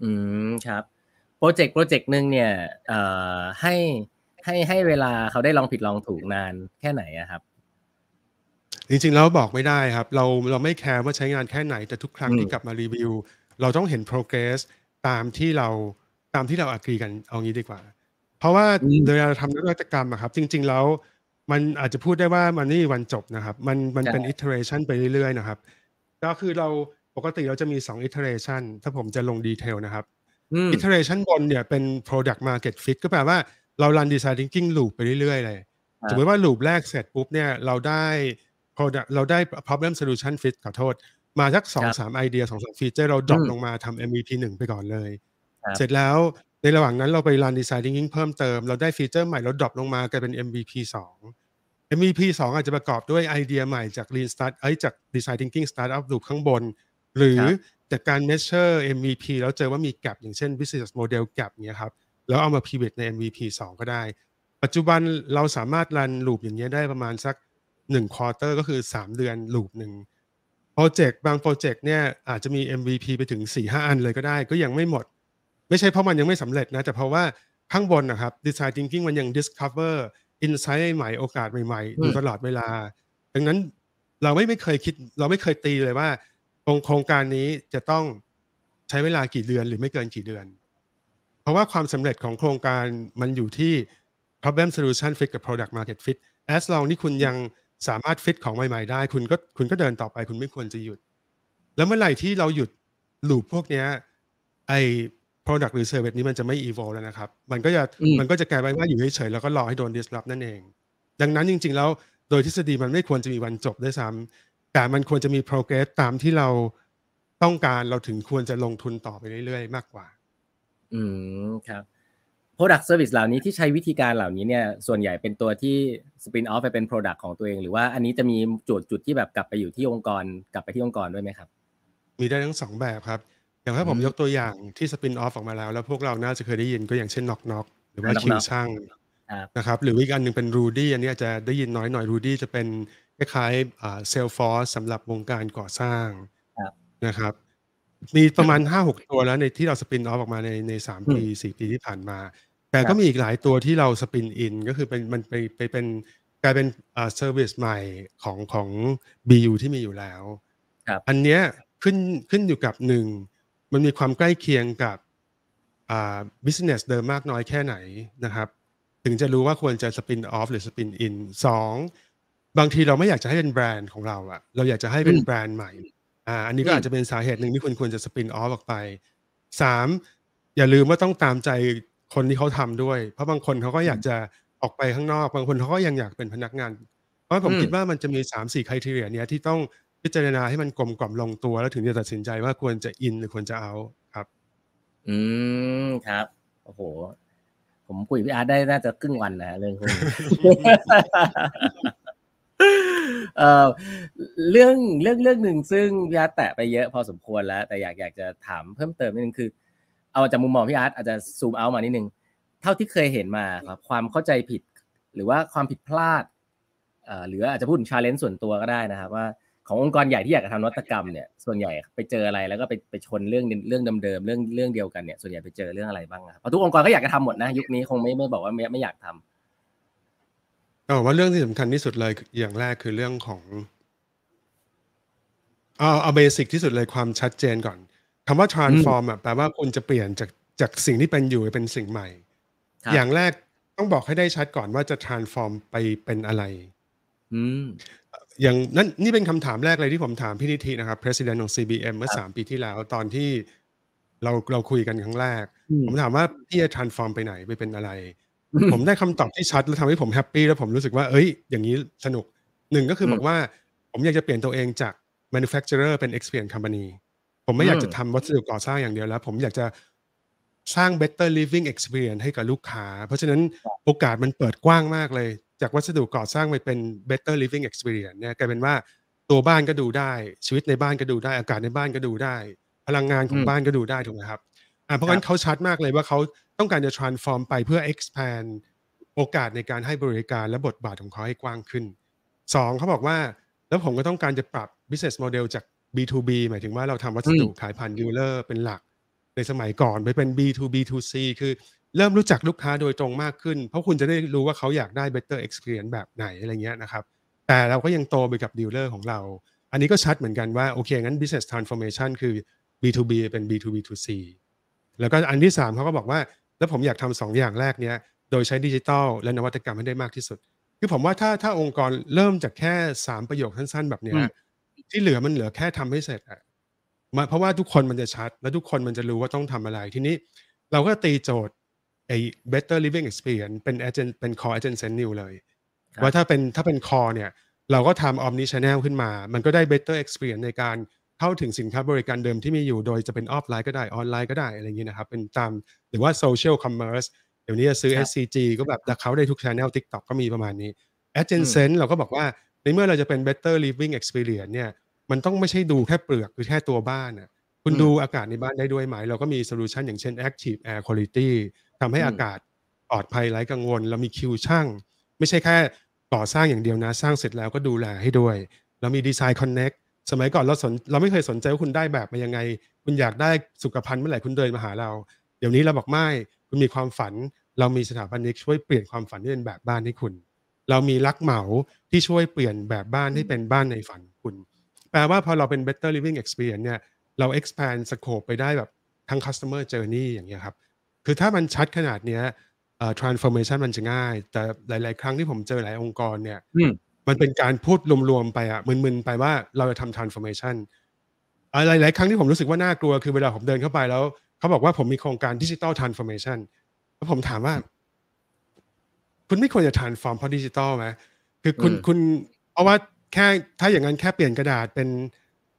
อืมครับ โปรเจกต์โปรเจกต์หนึ่งเนี่ยเอ่อให้ให้ให้เวลาเขาได้ลองผิดลองถูกนานแค่ไหนอะครับ จริงๆแล้วบอกไม่ได้ครับ เราเราไม่แคร์ว่าใช้งานแค่ไหนแต่ทุกครั้งที่กลับมารีวิว เราต้องเห็น progress ตามที่เราตามที่เราอักรีกันเอางี้ดีกว่า เพราะว่าเวลาเราทำนวัตกรรมอะครับ จริง ๆ แล้วมันอาจจะพูดได้ว่ามันไม่มีวันจบนะครับ มันมันเป็น iteration ไปเรื่อยๆนะครับ ก็คือเราปกติเราจะมี 2 iteration ถ้าผมจะลงดีเทลนะครับอืม iteration บนเนี่ยเป็น product market fit ก็แปลว่าเรา run design thinking loop ไปเรื่อยๆเลยครับสมมติว่า loop แรกเสร็จปุ๊บเนี่ยเราได้ product เราได้ problem solution fit ขอโทษ มาสักสองสามไอเดียสองสาม feature เรา drop อืมลงมาทำ MVP หนึ่งไปก่อนเลยครับเสร็จแล้วในระหว่างนั้นเราไป run design thinking เพิ่มเติม เราได้ feature ใหม่เรา drop ลงมากลายเป็น MVP สอง MVP สองอาจจะประกอบด้วยไอเดียใหม่จาก Lean Start เอ้ยจาก Design Thinking Startup Loop ข้างบน หรือครับจากการ measure MVP แล้วเจอว่ามี gap อย่างเช่น business model gap เนี้ยครับ แล้วเอามา pivot ใน MVP 2 ก็ได้ ปัจจุบันเราสามารถรัน loop อย่างเงี้ยได้ประมาณสัก 1 quarter ก็คือ 3 เดือน loop หนึ่งโปรเจกต์บางโปรเจกต์เนี่ยอาจจะมี MVP ไปถึง 4-5 อันเลยก็ได้ ก็ยังไม่หมด ไม่ใช่เพราะมันยังไม่สำเร็จนะ แต่เพราะว่าข้างบนนะครับ design thinking มันยัง discover insight ใหม่ๆโอกาสใหม่ๆอยู่อืมตลอดเวลา ดังนั้นเราไม่ไม่เคยคิด เราไม่เคยตีเลยว่าโครงการนี้จะต้องใช้เวลากี่เดือนหรือไม่เกินกี่เดือน เพราะว่าความสำเร็จของโครงการมันอยู่ที่ problem solution fit กับ product market fit as long ที่คุณยัง สามารถ fit ของใหม่ ๆ ได้ คุณก็คุณก็เดินต่อไป คุณไม่ควรจะหยุด แล้วเมื่อไหร่ที่เราหยุด loop พวกเนี้ยไอ product หรือ service นี้มันจะไม่ evolve แล้วนะครับ มันก็จะอืมมันก็จะกลายเป็นว่าอยู่เฉยๆแล้วก็รอให้โดน disrupt นั่นเอง ดังนั้นจริง ๆ แล้วโดยทฤษฎีมันไม่ควรจะมีวันจบด้วยซ้ำแต่มันควรจะมี progress ตามที่เราต้องการเราถึงควรจะลงทุนต่อไปเรื่อยๆ มากกว่า อืมครับ Product Service เหล่านี้ที่ใช้วิธีการเหล่านี้เนี่ยส่วนใหญ่เป็นตัวที่ spin off ไปเป็น Product ของตัวเอง หรือว่าอันนี้จะมีจุดจุดที่แบบกลับไปอยู่ที่องค์กร กลับไปที่องค์กรด้วยไหมครับ มีได้ทั้งสองแบบครับ อย่างถ้าผมอืมยกตัวอย่างที่ spin off ออกมาแล้ว แล้วพวกเราน่าจะเคยได้ยินก็อย่างเช่นน็อกน็อกหรือว่า Knock คิว Knock ช่างครับนะครับหรืออีกอันหนึ่งเป็นรูดี้อันนี้อาจจะได้ยินน้อยหน่อยรูดี้จะเป็นคล้ายๆ Salesforce สำหรับวงการก่อสร้างครับนะครับมีประมาณ5 6ตัวแล้วในที่เรา spin off ออกมาในในสามอืมปีสี่ปีที่ผ่านมา แต่ครัก็มีอีกหลายตัวที่เรา spin in ก็คือเป็นมันไปไปเป็นกลายเป็น service ใหม่ของของ BU ที่มีอยู่แล้วครับอันเนี้ยขึ้นขึ้นอยู่กับหนึ่งมันมีความใกล้เคียงกับอ่า business เดิมมากน้อยแค่ไหนนะครับ ถึงจะรู้ว่าควรจะ spin off หรือ spin in สองบางทีเราไม่อยากจะให้เป็นแบรนด์ของเราอะเราอยากจะให้เป็นอืมแบรนด์ใหม่อ่าอันนี้ก็อืมอาจจะเป็นสาเหตุหนึ่งที่คุณควรจะ spin off ออกไปสามอย่าลืมว่าต้องตามใจ คนที่เขาทำด้วย เพราะบางคนเขาก็อยากจะออกไปข้างนอก บางคนเขาก็ยังอยากเป็นพนักงาน เพราะผมอืมคิดว่ามันจะมีสามสี่คุณทีเรียเนี้ยที่ต้องพิจารณาให้มันกลมกล่อมลงตัว แล้วถึงจะตัดสินใจว่าควรจะอินหรือควรจะเอาครับ อืมครับโอ้โห ผมคุยกับพี่อาร์ทได้น่าจะครึ่งวันนะฮะเรื่องพวกนี้เอ่อเรื่องเรื่องเรื่องหนึ่งซึ่งพี่อาร์ทแตะไปเยอะพอสมควรแล้ว แต่อยากอยากจะถามเพิ่มเติมนิดนึงคือ เอาจากมุมมองพี่อาร์ทอาจจะ zoom out มานิดนึงเท่าที่เคยเห็นมาครับความเข้าใจผิด หรือว่าความผิดพลาดหรืออาจจะพูดถึง challenge ส่วนตัวก็ได้นะครับว่าขององค์กรใหญ่ที่อยากจะทำนวัตกรรมเนี่ยส่วนใหญ่ไปเจออะไรแล้วก็ไปไปชนเรื่องเรื่องเดิมๆเรื่องเรื่องเดียวกันเนี่ยส่วนใหญ่ไปเจอเรื่องอะไรบ้างอะเพราะทุกองค์กรก็อยากจะทำหมดนะยุคนี้คงไม่ไม่บอกว่าไม่ไม่อยากทำเอาว่าเรื่องที่สำคัญที่สุดเลยอย่างแรกคือเรื่องของเอาเอาเบสิกที่สุดเลยความชัดเจนก่อน คำว่า transform อะแปลว่าคุณจะเปลี่ยนจากจากสิ่งที่เป็นอยู่ไปเป็นสิ่งใหม่ครับอย่างแรกต้องบอกให้ได้ชัดก่อนว่าจะ transform ไปเป็นอะไรอืมอย่างนั้นนี่เป็นคำถามแรกเลยที่ผมถามพี่นิธินะครับ president ของ CBM เมื่อครับสามปีที่แล้วตอนที่เราเราคุยกันครั้งแรกอืมผมถามว่าพี่จะ transform ไปไหนไปเป็นอะไร ผมได้คำตอบที่ชัดแล้วทำให้ผมแฮปปี้แล้วผมรู้สึกว่าเอ้ย อย่างนี้สนุกหนึ่งก็คือมบอกว่า ผมอยากจะเปลี่ยนตัวเองจาก manufacturer เป็น experience company ผมไม่อยากอืมจะทำวัสดุก่อสร้างอย่างเดียวแล้ว ผมอยากจะสร้าง better living experience ให้กับลูกค้า เพราะฉะนั้นโอกาสมันเปิดกว้างมากเลย จากวัสดุก่อสร้างไปเป็น better living experience เนี่ยกลายเป็นว่าตัวบ้านก็ดูได้ ชีวิตในบ้านก็ดูได้ อากาศในบ้านก็ดูได้ พลังงานของอืมบ้านก็ดูได้ถูกไหมครับอ่าเพราะงั้นเขาชัดมากเลยว่าเขาต้องการจะ transform ไปเพื่อ expand โอกาสในการให้บริการและบทบาทของเขาให้กว้างขึ้นสองเขาบอกว่า แล้วผมก็ต้องการจะปรับ business model จาก B2B หมายถึงว่าเราทำวัสดุอืมขายผ่าน dealer เป็นหลัก ในสมัยก่อนไปเป็น B2B2C คือเริ่มรู้จักลูกค้าโดยตรงมากขึ้น เพราะคุณจะได้รู้ว่าเขาอยากได้ better experience แบบไหนอะไรเงี้ยนะครับ แต่เราก็ยังโตไปกับ dealer ของเรา อันนี้ก็ชัดเหมือนกันว่า โอเค งั้น business transformation คือ B2B เป็น B2B2C แล้วก็อันที่สามเขาก็บอกว่า แล้วผมอยากทำสองอย่างแรกเนี้ย โดยใช้ดิจิทัลและนวัตกรรมให้ได้มากที่สุด คือผมว่าถ้าถ้าองค์กรเริ่มจากแค่สามประโยคสั้นๆ แบบเนี้ยอืม ที่เหลือมันเหลือแค่ทำให้เสร็จอะมาเพราะว่าทุกคนมันจะชัด และทุกคนมันจะรู้ว่าต้องทำอะไร ทีนี้เราก็ตีโจทย์ไอ้ better living experience เป็น agent เป็น core agent sense new เลยครับว่าถ้าเป็นถ้าเป็น core เนี่ย เราก็ทำ omni channel ขึ้นมา มันก็ได้ better experience ในการเข้าถึงสินค้าบริการเดิมที่มีอยู่ โดยจะเป็นออฟไลน์ก็ได้ ออนไลน์ก็ได้ อะไรอย่างนี้นะครับ เป็นตาม หรือว่า social commerce เดี๋ยวนี้จะซื้อครับ SCG ก็แบบจะเขาได้ทุก channel TikTok ก็มีประมาณนี้ a g e n อืม Sense เราก็บอกว่า ในเมื่อเราจะเป็น better living experience เนี่ยมันต้องไม่ใช่ดูแค่เปลือกหรือแค่ตัวบ้านน่ะคุณอืมดูอากาศในบ้านได้ด้วยไหม เราก็มี solution อย่างเช่น active air quality ทำให้อืมอากาศปลอดภัยไร้กังวล เรามีคิวช่าง ไม่ใช่แค่ก่อสร้างอย่างเดียวนะ สร้างเสร็จแล้วก็ดูแลให้ด้วย เรามีดีไซน์ Connect สมัยก่อนเราสนเราไม่เคยสนใจว่าคุณได้แบบมายังไง คุณอยากได้สุขภัณฑ์เมื่อไหร่คุณเดินมาหาเรา เดี๋ยวนี้เราบอกไม่ คุณมีความฝัน เรามีสถาปนิกช่วยเปลี่ยนความฝันให้เป็นแบบบ้านให้คุณ เรามีรักเหมาที่ช่วยเปลี่ยนแบบบ้านให้เป็นบ้านในฝันคุณ แปลว่าพอเราเป็น better living experience เนี่ยเรา expand scope ไปได้แบบทั้ง customer journey อย่างเงี้ยครับ คือถ้ามันชัดขนาดเนี้ยเอ่อ transformation มันจะง่าย แต่หลาย ๆ ครั้งที่ผมเจอหลายองค์กรเนี่ยอืมมันเป็นการพูดรวม ๆ ไปอะมึน ๆ ไปว่าเราจะทำ transformation อ่าหลาย ๆ ครั้งที่ผมรู้สึกว่าน่ากลัวคือเวลาผมเดินเข้าไปแล้ว เขาบอกว่าผมมีโครงการ digital transformation แล้วผมถามว่า คุณไม่ควรจะ transform เพราะดิจิตอลไหมคือคุณอืมคุณเพราะว่าแค่ถ้าอย่างนั้นแค่เปลี่ยนกระดาษเป็น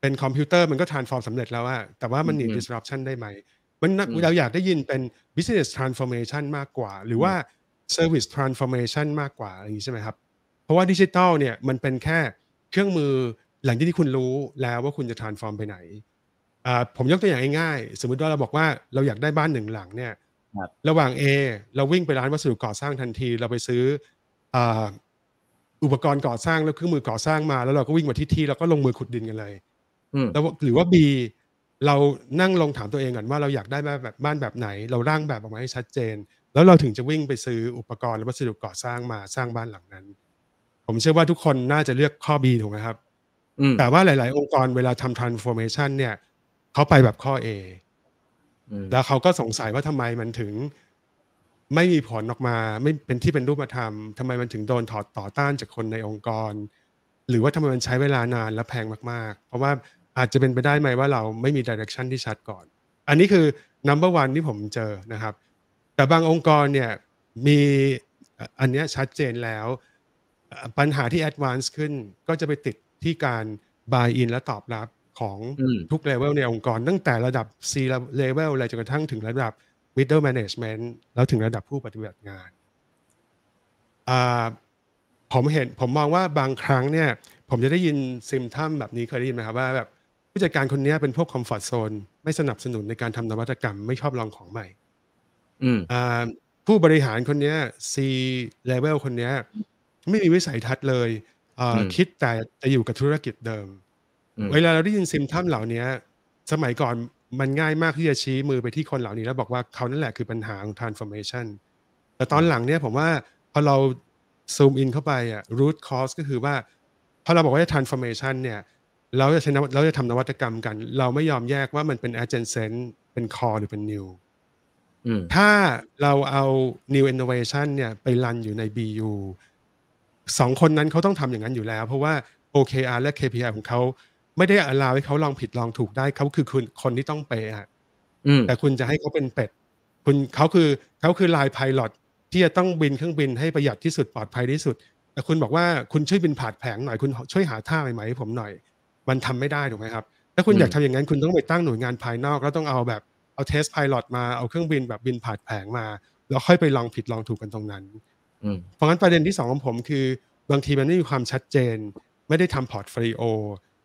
เป็นคอมพิวเตอร์มันก็ transform สำเร็จแล้วอะแต่ว่ามัน need อืม disruption ได้ไหมมันน่ะอืมเราอยากได้ยินเป็น business transformation มากกว่า หรือว่า service transformation มากกว่าอย่างนี้ใช่ไหมครับ เพราะว่าดิจิทัลเนี่ยมันเป็นแค่เครื่องมือหลังจากที่คุณรู้แล้วว่าคุณจะ transform ไปไหนอ่าผมยกตัวอย่างง่ายๆสมมุติว่าเราบอกว่าเราอยากได้บ้านหนึ่งหลังเนี่ยค รับระหว่าง A เราวิ่งไปร้านวัสดุก่อสร้างทันที เราไปซื้ออ่าอุปกรณ์ก่อสร้างแล้วเครื่องมือก่อสร้างมา แล้วเราก็วิ่งมาที่ที่แล้วก็ลงมือขุดดินกันเลยอืมแล้วหรือว่า B เรานั่งลงถามตัวเองก่อนว่าเราอยากได้บ้านแบบบ้านแบบไหน เราร่างแบบออกมาให้ชัดเจน แล้วเราถึงจะวิ่งไปซื้ออุปกรณ์และวัสดุก่อสร้างมาสร้างบ้านหลังนั้น ผมเชื่อว่าทุกคนน่าจะเลือกข้อ B ถูกไหมครับอืมแต่ว่าหลาย ๆ องค์กรเวลาทำ transformation เนี่ยเขาไปแบบข้อ A อืม แล้วเขาก็สงสัยว่าทำไมมันถึง ไม่มีผลออกมา ไม่เป็นที่เป็นรูปธรรมทำไมมันถึงโดนถอดต่อต้านจากคนในองค์กร หรือว่าทำไมมันใช้เวลานานและแพงมากๆ เพราะว่าอาจจะเป็นไปได้ไหมว่าเราไม่มี direction ที่ชัดก่อน อันนี้คือ number one ที่ผมเจอนะครับ แต่บางองค์กรเนี่ยมีอันนี้ชัดเจนแล้ว ปัญหาที่ advance ขึ้นก็จะไปติดที่การ buy in และตอบรับ ของอืมทุกเลเวลในองค์กร ตั้งแต่ระดับ C level เลยจนกระทั่งถึงระดับ middle management แล้วถึงระดับผู้ปฏิบัติงานอ่าผมเห็นผมมองว่าบางครั้งเนี่ย ผมจะได้ยินซิมทัมแบบนี้เคยได้ยินไหมครับว่าแบบผู้จัดการคนเนี้ยเป็นพวกคอมฟอร์ z โซนไม่สนับสนุนในการทำนวัตกรรมไม่ชอบลองของใหม่อืมอ่าผู้บริหารคนเนี้ย C level คนเนี้ยไม่มีวิสัยทัศน์เลยอ่าอืมคิดแต่จะอยู่กับธุรกิจเดิมอืม เวลาเราได้ยินซิมทัมเหล่านี้สมัยก่อนมันง่ายมากที่จะชี้มือไปที่คนเหล่านี้แล้วบอกว่าเขานั่นแหละคือปัญหาของ transformation แต่ตอนหลังเนี่ยผมว่าพอเราซูมอินเข้าไปอะ root cause ก็คือว่าพอเราบอกว่าจะ transformation เนี่ยเราจะใช้นวัตเราจะทำนวัตกรรมกัน เราไม่ยอมแยกว่ามันเป็น adjacent เป็น core หรือเป็น new อืมถ้าเราเอา new innovation เนี่ยไปรันอยู่ใน BU สองคนนั้นเขาต้องทำอย่างนั้นอยู่แล้ว เพราะว่า OKR และ KPI ของเขา ไม่ได้อลาให้เขาลองผิดลองถูกได้เขาคือคนคนที่ต้องเปย์อะอืมแต่คุณจะให้เขาเป็นเป็ด คุณเขาคือเขาคือลายพายลอตที่จะต้องบินเครื่องบินให้ประหยัดที่สุดปลอดภัยที่สุด แต่คุณบอกว่าคุณช่วยบินผ่านแผงหน่อยคุณช่วยหาท่าใหม่ๆให้ผมหน่อย มันทำไม่ได้ถูกไหมครับถ้าคุณอืมอยากทำอย่างนั้นคุณต้องไปตั้งหน่วยงานภายนอก แล้วต้องเอาแบบเอาเทสพายลอตมาเอาเครื่องบินแบบบินผ่านแผงมา แล้วค่อยไปลองผิดลองถูกกันตรงนั้นอืมเพราะงั้นประเด็นที่สองของผมคือบางทีมันไม่มีความชัดเจน ไม่ได้ทำ portfolio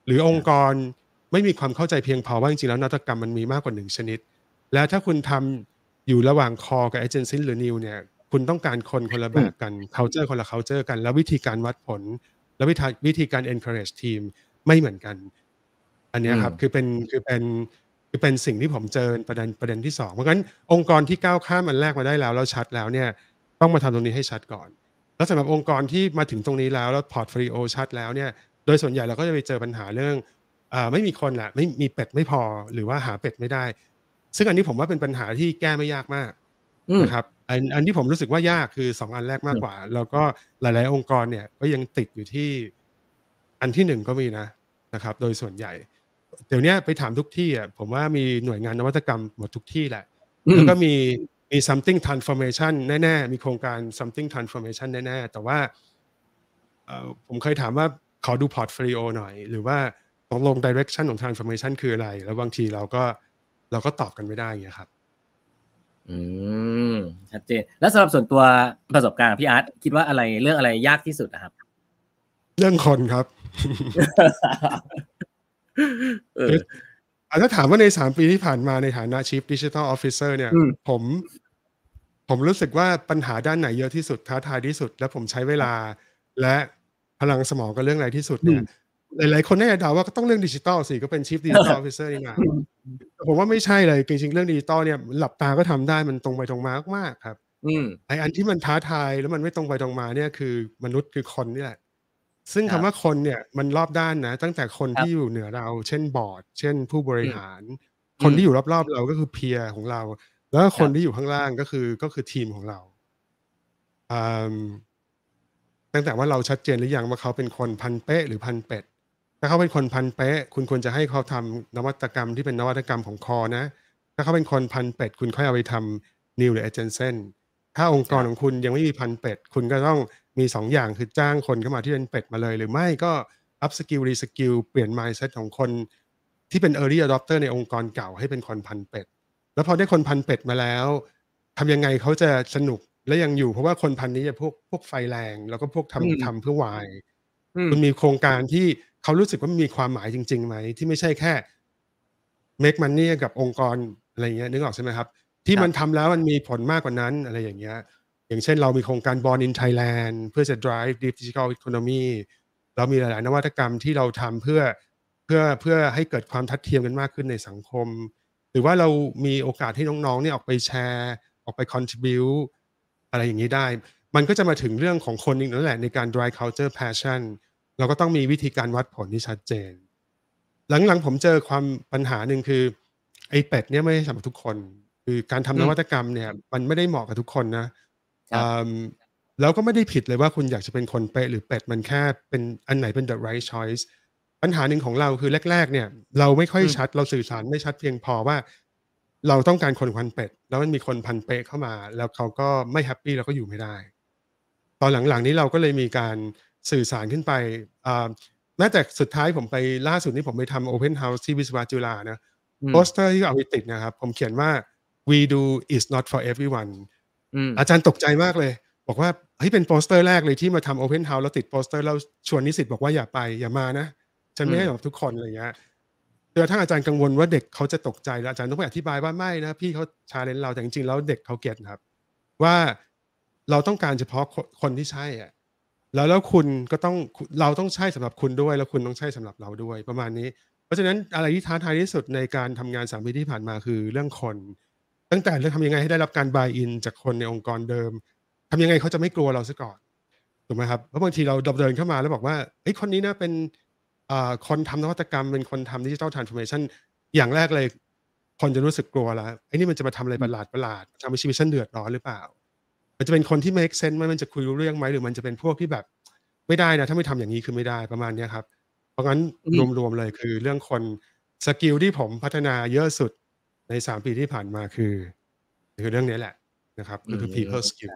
หรือองค์กรไม่มีความเข้าใจเพียงพอว่าจริงๆแล้วนวัตกรรมมันมีมากกว่าหนึ่งชนิด แล้วถ้าคุณทำอยู่ระหว่าง core กับ adjacency หรือ new เนี่ยคุณต้องการคนคนละแบบกัน culture คนละ culture กัน แล้ววิธีการวัดผล แล้ววิธีวิธีการ encourage ทีมไม่เหมือนกัน อันเนี้ยครับอืมคือเป็นคือเป็นคือเป็นสิ่งที่ผมเจอประเด็นประเด็นที่สองเพราะงั้นองค์กรที่ก้าวข้ามอันแรกมาได้แล้วแล้วชัดแล้วเนี่ยต้องมาทำตรงนี้ให้ชัดก่อน แล้วสำหรับองค์กรที่มาถึงตรงนี้แล้วแล้ว portfolio ชัดแล้วเนี่ย โดยส่วนใหญ่เราก็จะไปเจอปัญหาเรื่องอาไม่มีคนแหละไม่มีเป็ดไม่พอหรือว่าหาเป็ดไม่ได้ ซึ่งอันนี้ผมว่าเป็นปัญหาที่แก้ไม่ยากมากอืมนะครับอันอันที่ผมรู้สึกว่ายากคือสองอันแรกมากกว่า แล้วก็หลาย ๆ องค์กรเนี่ยก็ยังติดอยู่ที่อันที่หนึ่งก็มีนะนะครับ โดยส่วนใหญ่ เดี๋ยวนี้ไปถามทุกที่อะผมว่ามีหน่วยงานนวัตกรรมหมดทุกที่แหละอืมแล้วก็มีมี something transformation แน่ ๆ มีโครงการ something transformation แน่ ๆ แต่ว่าเอ่อผมเคยถามว่า ขอดู portfolio หน่อย หรือว่าตกลง direction ของ transformation คืออะไร แล้วบางทีเราก็เราก็ตอบกันไม่ได้อย่างเงี้ยครับ อืมชัดเจน แล้วสำหรับส่วนตัวประสบการณ์ของพี่อาร์ตคิดว่าอะไรเรื่องอะไรยากที่สุดนะครับ เรื่องคนครับเอออะถ้าถามว่าในสามปีที่ผ่านมาในฐานะ Chief Digital Officer เนี่ยอืมผม ผมรู้สึกว่าปัญหาด้านไหนเยอะที่สุดท้าทายที่สุด และผมใช้เวลาและ พลังสมองกับเรื่องอะไรที่สุดเนี่ยหลายๆคนน่าจะเดาว่าก็ต้องเรื่องดิจิตอลสิก็เป็น Chief Digital Officer นี่นะแต่ผมว่าไม่ใช่เลยจริงๆเรื่องดิจิตอลเนี่ยหลับตาก็ทำได้มันตรงไปตรงมามากๆครับอืมไออันที่มันท้าทายแล้วมันไม่ตรงไปตรงมาเนี่ยคือมนุษย์คือคนนี่แหละ ซึ่งครัคำบว่าคนเนี่ยมันรอบด้านนะ ตั้งแต่คนครับที่อยู่เหนือเรา เช่นบอร์ด เช่นผู้บริหารอืมคนที่อยู่รอบๆเราก็คือเพียร์ของเรา แล้วก็คนครับที่อยู่ข้างล่างก็คือก็คือทีมของเราอืม ตั้งแต่ว่าเราชัดเจนหรือยังว่าเขาเป็นคนพันเป๊ะหรือพันเป็ด ถ้าเขาเป็นคนพันเป๊ะ คุณควรจะให้เขาทำนวัตกรรมที่เป็นนวัตกรรมของคอนะ ถ้าเขาเป็นคนพันธุ์เป็ด คุณค่อยเอาไปทำ new หรือ adjacent ถ้าองค์กรของคุณยังไม่มีพันธุ์เป็ด คุณก็ต้องมีสองอย่างคือจ้างคนเข้ามาที่เป็นเป็ดมาเลย หรือไม่ก็ upskill reskill เปลี่ยน mindset ของคนที่เป็น early adopter ในองค์กรเก่าให้เป็นคนพันธุ์เป็ด แล้วพอได้คนพันธุ์เป็ดมาแล้วทำยังไงเขาจะสนุก และยังอยู่เพราะว่าคนพันธุ์นี้จะพวกพวกไฟแรง แล้วก็พวกอืมทำทำเพื่อ why อืมคุณมีโครงการที่เขารู้สึกว่ามันมีความหมายจริงๆไหมที่ไม่ใช่แค่ make money กับองค์กรอะไรอย่างเงี้ยนึกออกใช่ไหมครับ ที่มันทำแล้วมันมีผลมากกว่านั้นอะไรอย่างเงี้ย อย่างเช่นเรามีโครงการ Born in Thailand เพื่อจะ drive digital economy เรามีหลาย ๆ นวัตกรรมที่เราทำเพื่อเพื่อเพื่อให้เกิดความทัดเทียมกันมากขึ้นในสังคม หรือว่าเรามีโอกาสให้น้อง ๆ เนี่ยออกไปแชร์ ออกไป contribute อะไรอย่างนี้ได้ มันก็จะมาถึงเรื่องของคนอีกนั่นแหละในการ drive culture passion เราก็ต้องมีวิธีการวัดผลที่ชัดเจน หลังๆผมเจอความปัญหาหนึ่งคือไอ้เป็ดเนี่ยไม่ได้สำหรับทุกคน คือการทำอืมนวัตกรรมเนี่ย มันไม่ได้เหมาะกับทุกคนนะครับอืมแล้วก็ไม่ได้ผิดเลยว่าคุณอยากจะเป็นคนเป๊ะหรือเป็ดมันแค่เป็นอันไหนเป็น the right choice ปัญหาหนึ่งของเราคือแรก ๆ เนี่ย เราไม่ค่อยอืมชัดเราสื่อสารไม่ชัดเพียงพอว่า เราต้องการคนพันธุ์เป็ด แล้วมันมีคนพันธุ์เป๊ะเข้ามา แล้วเขาก็ไม่ happy แล้วก็อยู่ไม่ได้ ตอนหลังๆนี้เราก็เลยมีการสื่อสารขึ้นไปอ่าแม้แต่สุดท้ายผมไปล่าสุดนี้ผมไปทำ Open House ที่วิศวะจุฬานะอืมโปสเตอร์ที่เอาไปติดนะครับ ผมเขียนว่า WEDO is not for everyone อืมอาจารย์ตกใจมากเลย บอกว่าเฮ้ยเป็นโปสเตอร์แรกเลยที่มาทำ Open House แล้วติดโปสเตอร์แล้วชวนนิสิตบอกว่าอย่าไปอย่ามานะ ฉันไม่ใช่กับทุกคนอะไรเงี้ย จนกระทั่งอาจารย์กังวลว่าเด็กเขาจะตกใจแล้วอาจารย์ต้องไปอธิบายว่าไม่นะพี่เขาchallenge เราแต่จริงๆแล้วเด็กเขา get ครับ ว่าเราต้องการเฉพาะคนคนที่ใช่อะแล้วแล้วคุณก็ต้องเราต้องใช่สำหรับคุณด้วย แล้วคุณต้องใช่สำหรับเราด้วย ประมาณนี้ เพราะฉะนั้นอะไรที่ท้าทายที่สุดในการทำงานสามปีที่ผ่านมาคือเรื่องคน ตั้งแต่เรื่องทำยังไงให้ได้รับการ buy-in จากคนในองค์กรเดิมทำยังไงเขาจะไม่กลัวเราซะก่อนถูกไหมครับเพราะบางทีเราเดินเข้ามาแล้วบอกว่าเฮ้คนนี้นะเป็น คนทำนวัตกรรมเป็นคนทำ digital transformationอย่างแรกเลย คนจะรู้สึกกลัวแล้วไอ้นี่มันจะมาทำอะไรประหลาดประหลาดทำให้ชีวิตฉันเดือดร้อนหรือเปล่า มันจะเป็นคนที่ make sense ไหมมันจะคุยรู้เรื่องไหมหรือมันจะเป็นพวกที่แบบไม่ได้นะถ้าไม่ทำอย่างนี้คือไม่ได้ประมาณเนี้ยครับเพราะงั้นอืมรวมๆเลยคือเรื่องคนสกิลที่ผมพัฒนาเยอะสุดในสามปีที่ผ่านมาคือ คือเรื่องนี้แหละนะครับก็คือ people skill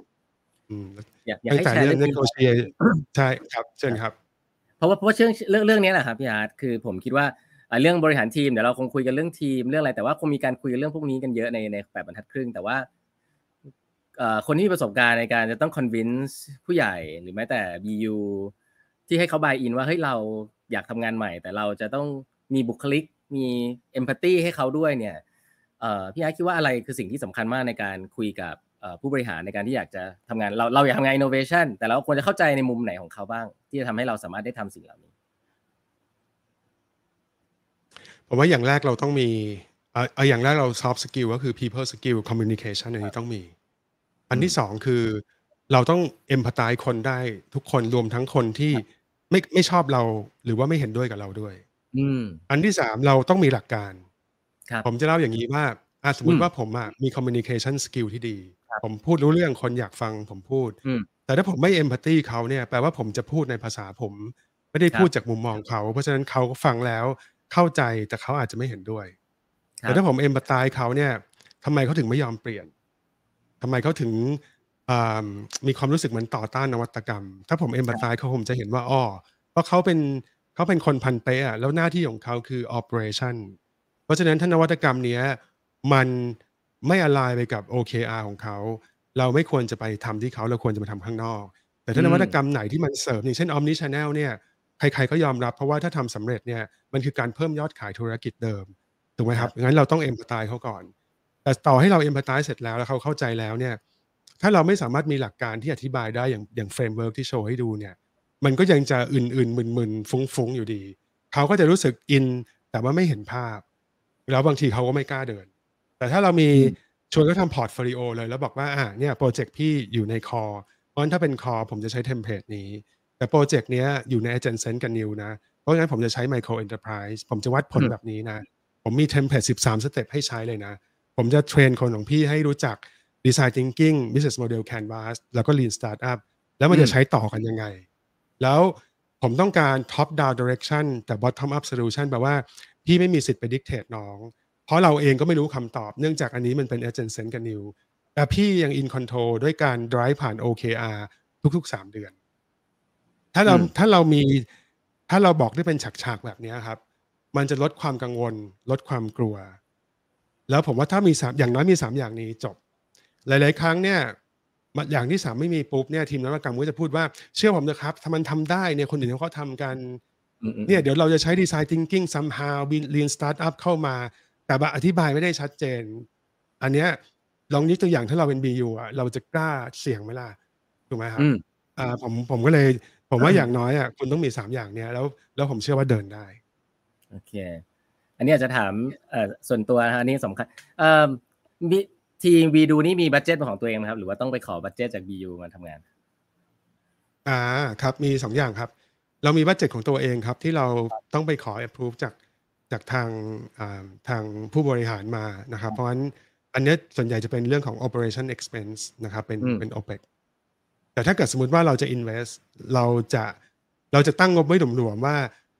อืมอยากอยากตั้งให้แต่แชร์เรื่อเรื่องงนี้ negotiate ใช่ครับเชิญครับ เพราะว่าเพราะเรื่องเรื่องเรื่องนี้แหละครับพี่อาร์ตคือผมคิดว่าเรื่องบริหารทีมเดี๋ยวเราคงคุยกันเรื่องทีมเรื่องอะไรแต่ว่าคงมีการคุยเรื่องพวกนี้กันเยอะในในแปดบรรทัดครึ่ง แต่ว่าคนที่มีประสบการณ์ในการจะต้อง convince ผู้ใหญ่หรือแม้แต่ BU ที่ให้เขา buy-in ว่าเฮ้ยเราอยากทำงานใหม่ แต่เราจะต้องมีบุคลิกมี empathy ให้เขาด้วยเนี่ยพี่อาร์ตคิดว่าอะไรคือสิ่งที่สำคัญมากในการคุยกับ ผู้บริหารในการที่อยากจะทำงานเราเราอยากทำงาน innovation แต่เราควรจะเข้าใจในมุมไหนของเขาบ้าง ที่จะทำให้เราสามารถได้ทำสิ่งเหล่านี้ผมว่าอย่างแรกเราต้องมีเอ่อเอาอย่างแรกเรา soft skill ก็คือ people skill communication อันนี้ต้องมี อันที่สองคือเราต้อง empathize คนได้ทุกคนรวมทั้งคนที่ไม่ไม่ชอบเราหรือว่าไม่เห็นด้วยกับเราด้วยอืมอันที่สามเราต้องมีหลักการครับผมจะเล่าอย่างนี้ว่าอะสมมอืติมว่าผมอะมี communication skill ที่ดีครับ ผมพูดรู้เรื่องคนอยากฟังผมพูดอืมแต่ถ้าผมไม่ empathy เขาเนี่ยแปลว่าผมจะพูดในภาษาผม ไม่ได้ครับพูดจากมุมมองเขา เพราะฉะนั้นเขาก็ฟังแล้วเข้าใจแต่เขาอาจจะไม่เห็นด้วยครัแต่บถ้าผมเอมพัตไตเขาเนี่ยทำไมเขาถึงไม่ยอมเปลี่ยนทำไมเขาถึงอ่ามีความรู้สึกเหมือนต่อต้านนวัตกรรม ถ้าผมเอมพัตไตเขาผมจะเห็นว่าอ้อเพราะเขาเป็นเขาเป็นคนพันเป๊ะอะแล้วหน้าที่ของเขาคือ operation เพราะฉะนั้นถ้านวัตกรรมเนี้ยมัน ไม่ align ไปกับ OKR ของเขา เราไม่ควรจะไปทำที่เขาเราควรจะมาทำข้างนอก แต่ถ้าอืมนวัตกรรมไหนที่มันเสริมอย่างเช่น Omni Channel เนี่ยใครๆก็ยอมรับเพราะว่าถ้าทำสำเร็จเนี่ยมันคือการเพิ่มยอดขายธุรกิจเดิมถูกไหมครับงั้นเราต้อง empathize เขาก่อน แต่ต่อให้เรา empathize เสร็จแล้วแล้วเขาเข้าใจแล้วเนี่ยถ้าเราไม่สามารถมีหลักการที่อธิบายได้อย่างอย่าง framework ที่โชว์ให้ดูเนี่ยมันก็ยังจะอึนๆมึนๆฟุ้งๆอยู่ดี เขาก็จะรู้สึกอินแต่ว่าไม่เห็นภาพ แล้วบางทีเขาก็ไม่กล้าเดิน แต่ถ้าเรามีอืมชวนเขาทำ portfolio เลย แล้วบอกว่าอ่าเนี่ยโปรเจกต์พี่อยู่ใน core เพราะฉะนั้นถ้าเป็น core ผมจะใช้ template นี้ แต่โปรเจกต์เนี้ยอยู่ใน adjacent กับ New นะ เพราะฉะนั้นผมจะใช้ Micro Enterprise ผมจะวัดผลอืมแบบนี้นะ ผมมี template 13 step ให้ใช้เลยนะ ผมจะ train คนของพี่ให้รู้จัก Design Thinking Business Model Canvas แล้วก็ Lean Startup แล้วมันจะใช้ต่อกันยังไง แล้วผมต้องการ top down direction แต่ bottom up solution แปลว่า พี่ไม่มีสิทธิ์ไป dictate น้อง เพราะเราเองก็ไม่รู้คำตอบเนื่องจากอันนี้มันเป็น agent sense กับ new แต่พี่ยัง in control ด้วยการ drive ผ่าน OKR ทุกๆ 3 เดือน ถ้าเราอืมถ้าเรามีถ้าเราบอกได้เป็นฉากๆ แบบนี้ครับ มันจะลดความกังวล ลดความกลัว แล้วผมว่าถ้ามีสามอย่างน้อยมีสามอย่างนี้จบ หลาย ๆ ครั้งเนี่ยมันอย่างที่สามไม่มีปุ๊บเนี่ยทีมนวัตกรรมก็จะพูดว่าเชื่อผมนะครับถ้ามันทำได้เนี่ยคนอื่นเขาก็ทำกันอืมอืมเนี่ยเดี๋ยวเราจะใช้ design thinking somehow lean startup เข้ามา แต่ว่าอธิบายไม่ได้ชัดเจน อันเนี้ยลองยกตัวอย่างถ้าเราเป็น BU อะเราจะกล้าเสี่ยงไหมล่ะถูกไหมครับอืมอ่าผมผมก็เลย ผมว่าอืมอย่างน้อยอะคุณต้องมีสามอย่างเนี้ยแล้วแล้วผมเชื่อว่าเดินได้โอเค อันนี้อาจจะถามเอ่อส่วนตัวนะอันนี้สำคัญเอ่อมีทีม WEDO นี่มี budget เป็นของตัวเองไหมครับ หรือว่าต้องไปขอ budget จาก BU มาทำงาน อ่าครับ มีสองอย่างครับ เรามี budget ของตัวเองครับ ที่เราต้องไปขอ approve จาก จากทางอ่าทางผู้บริหารมานะครับ เพราะฉะนั้นอันเนี้ยส่วนใหญ่จะเป็นเรื่องของ operation expense นะครับ เป็นอืมเป็น opex แต่ถ้าเกิดสมมติว่าเราจะ invest เราจะเราจะตั้งงบไว้หลวมๆว่า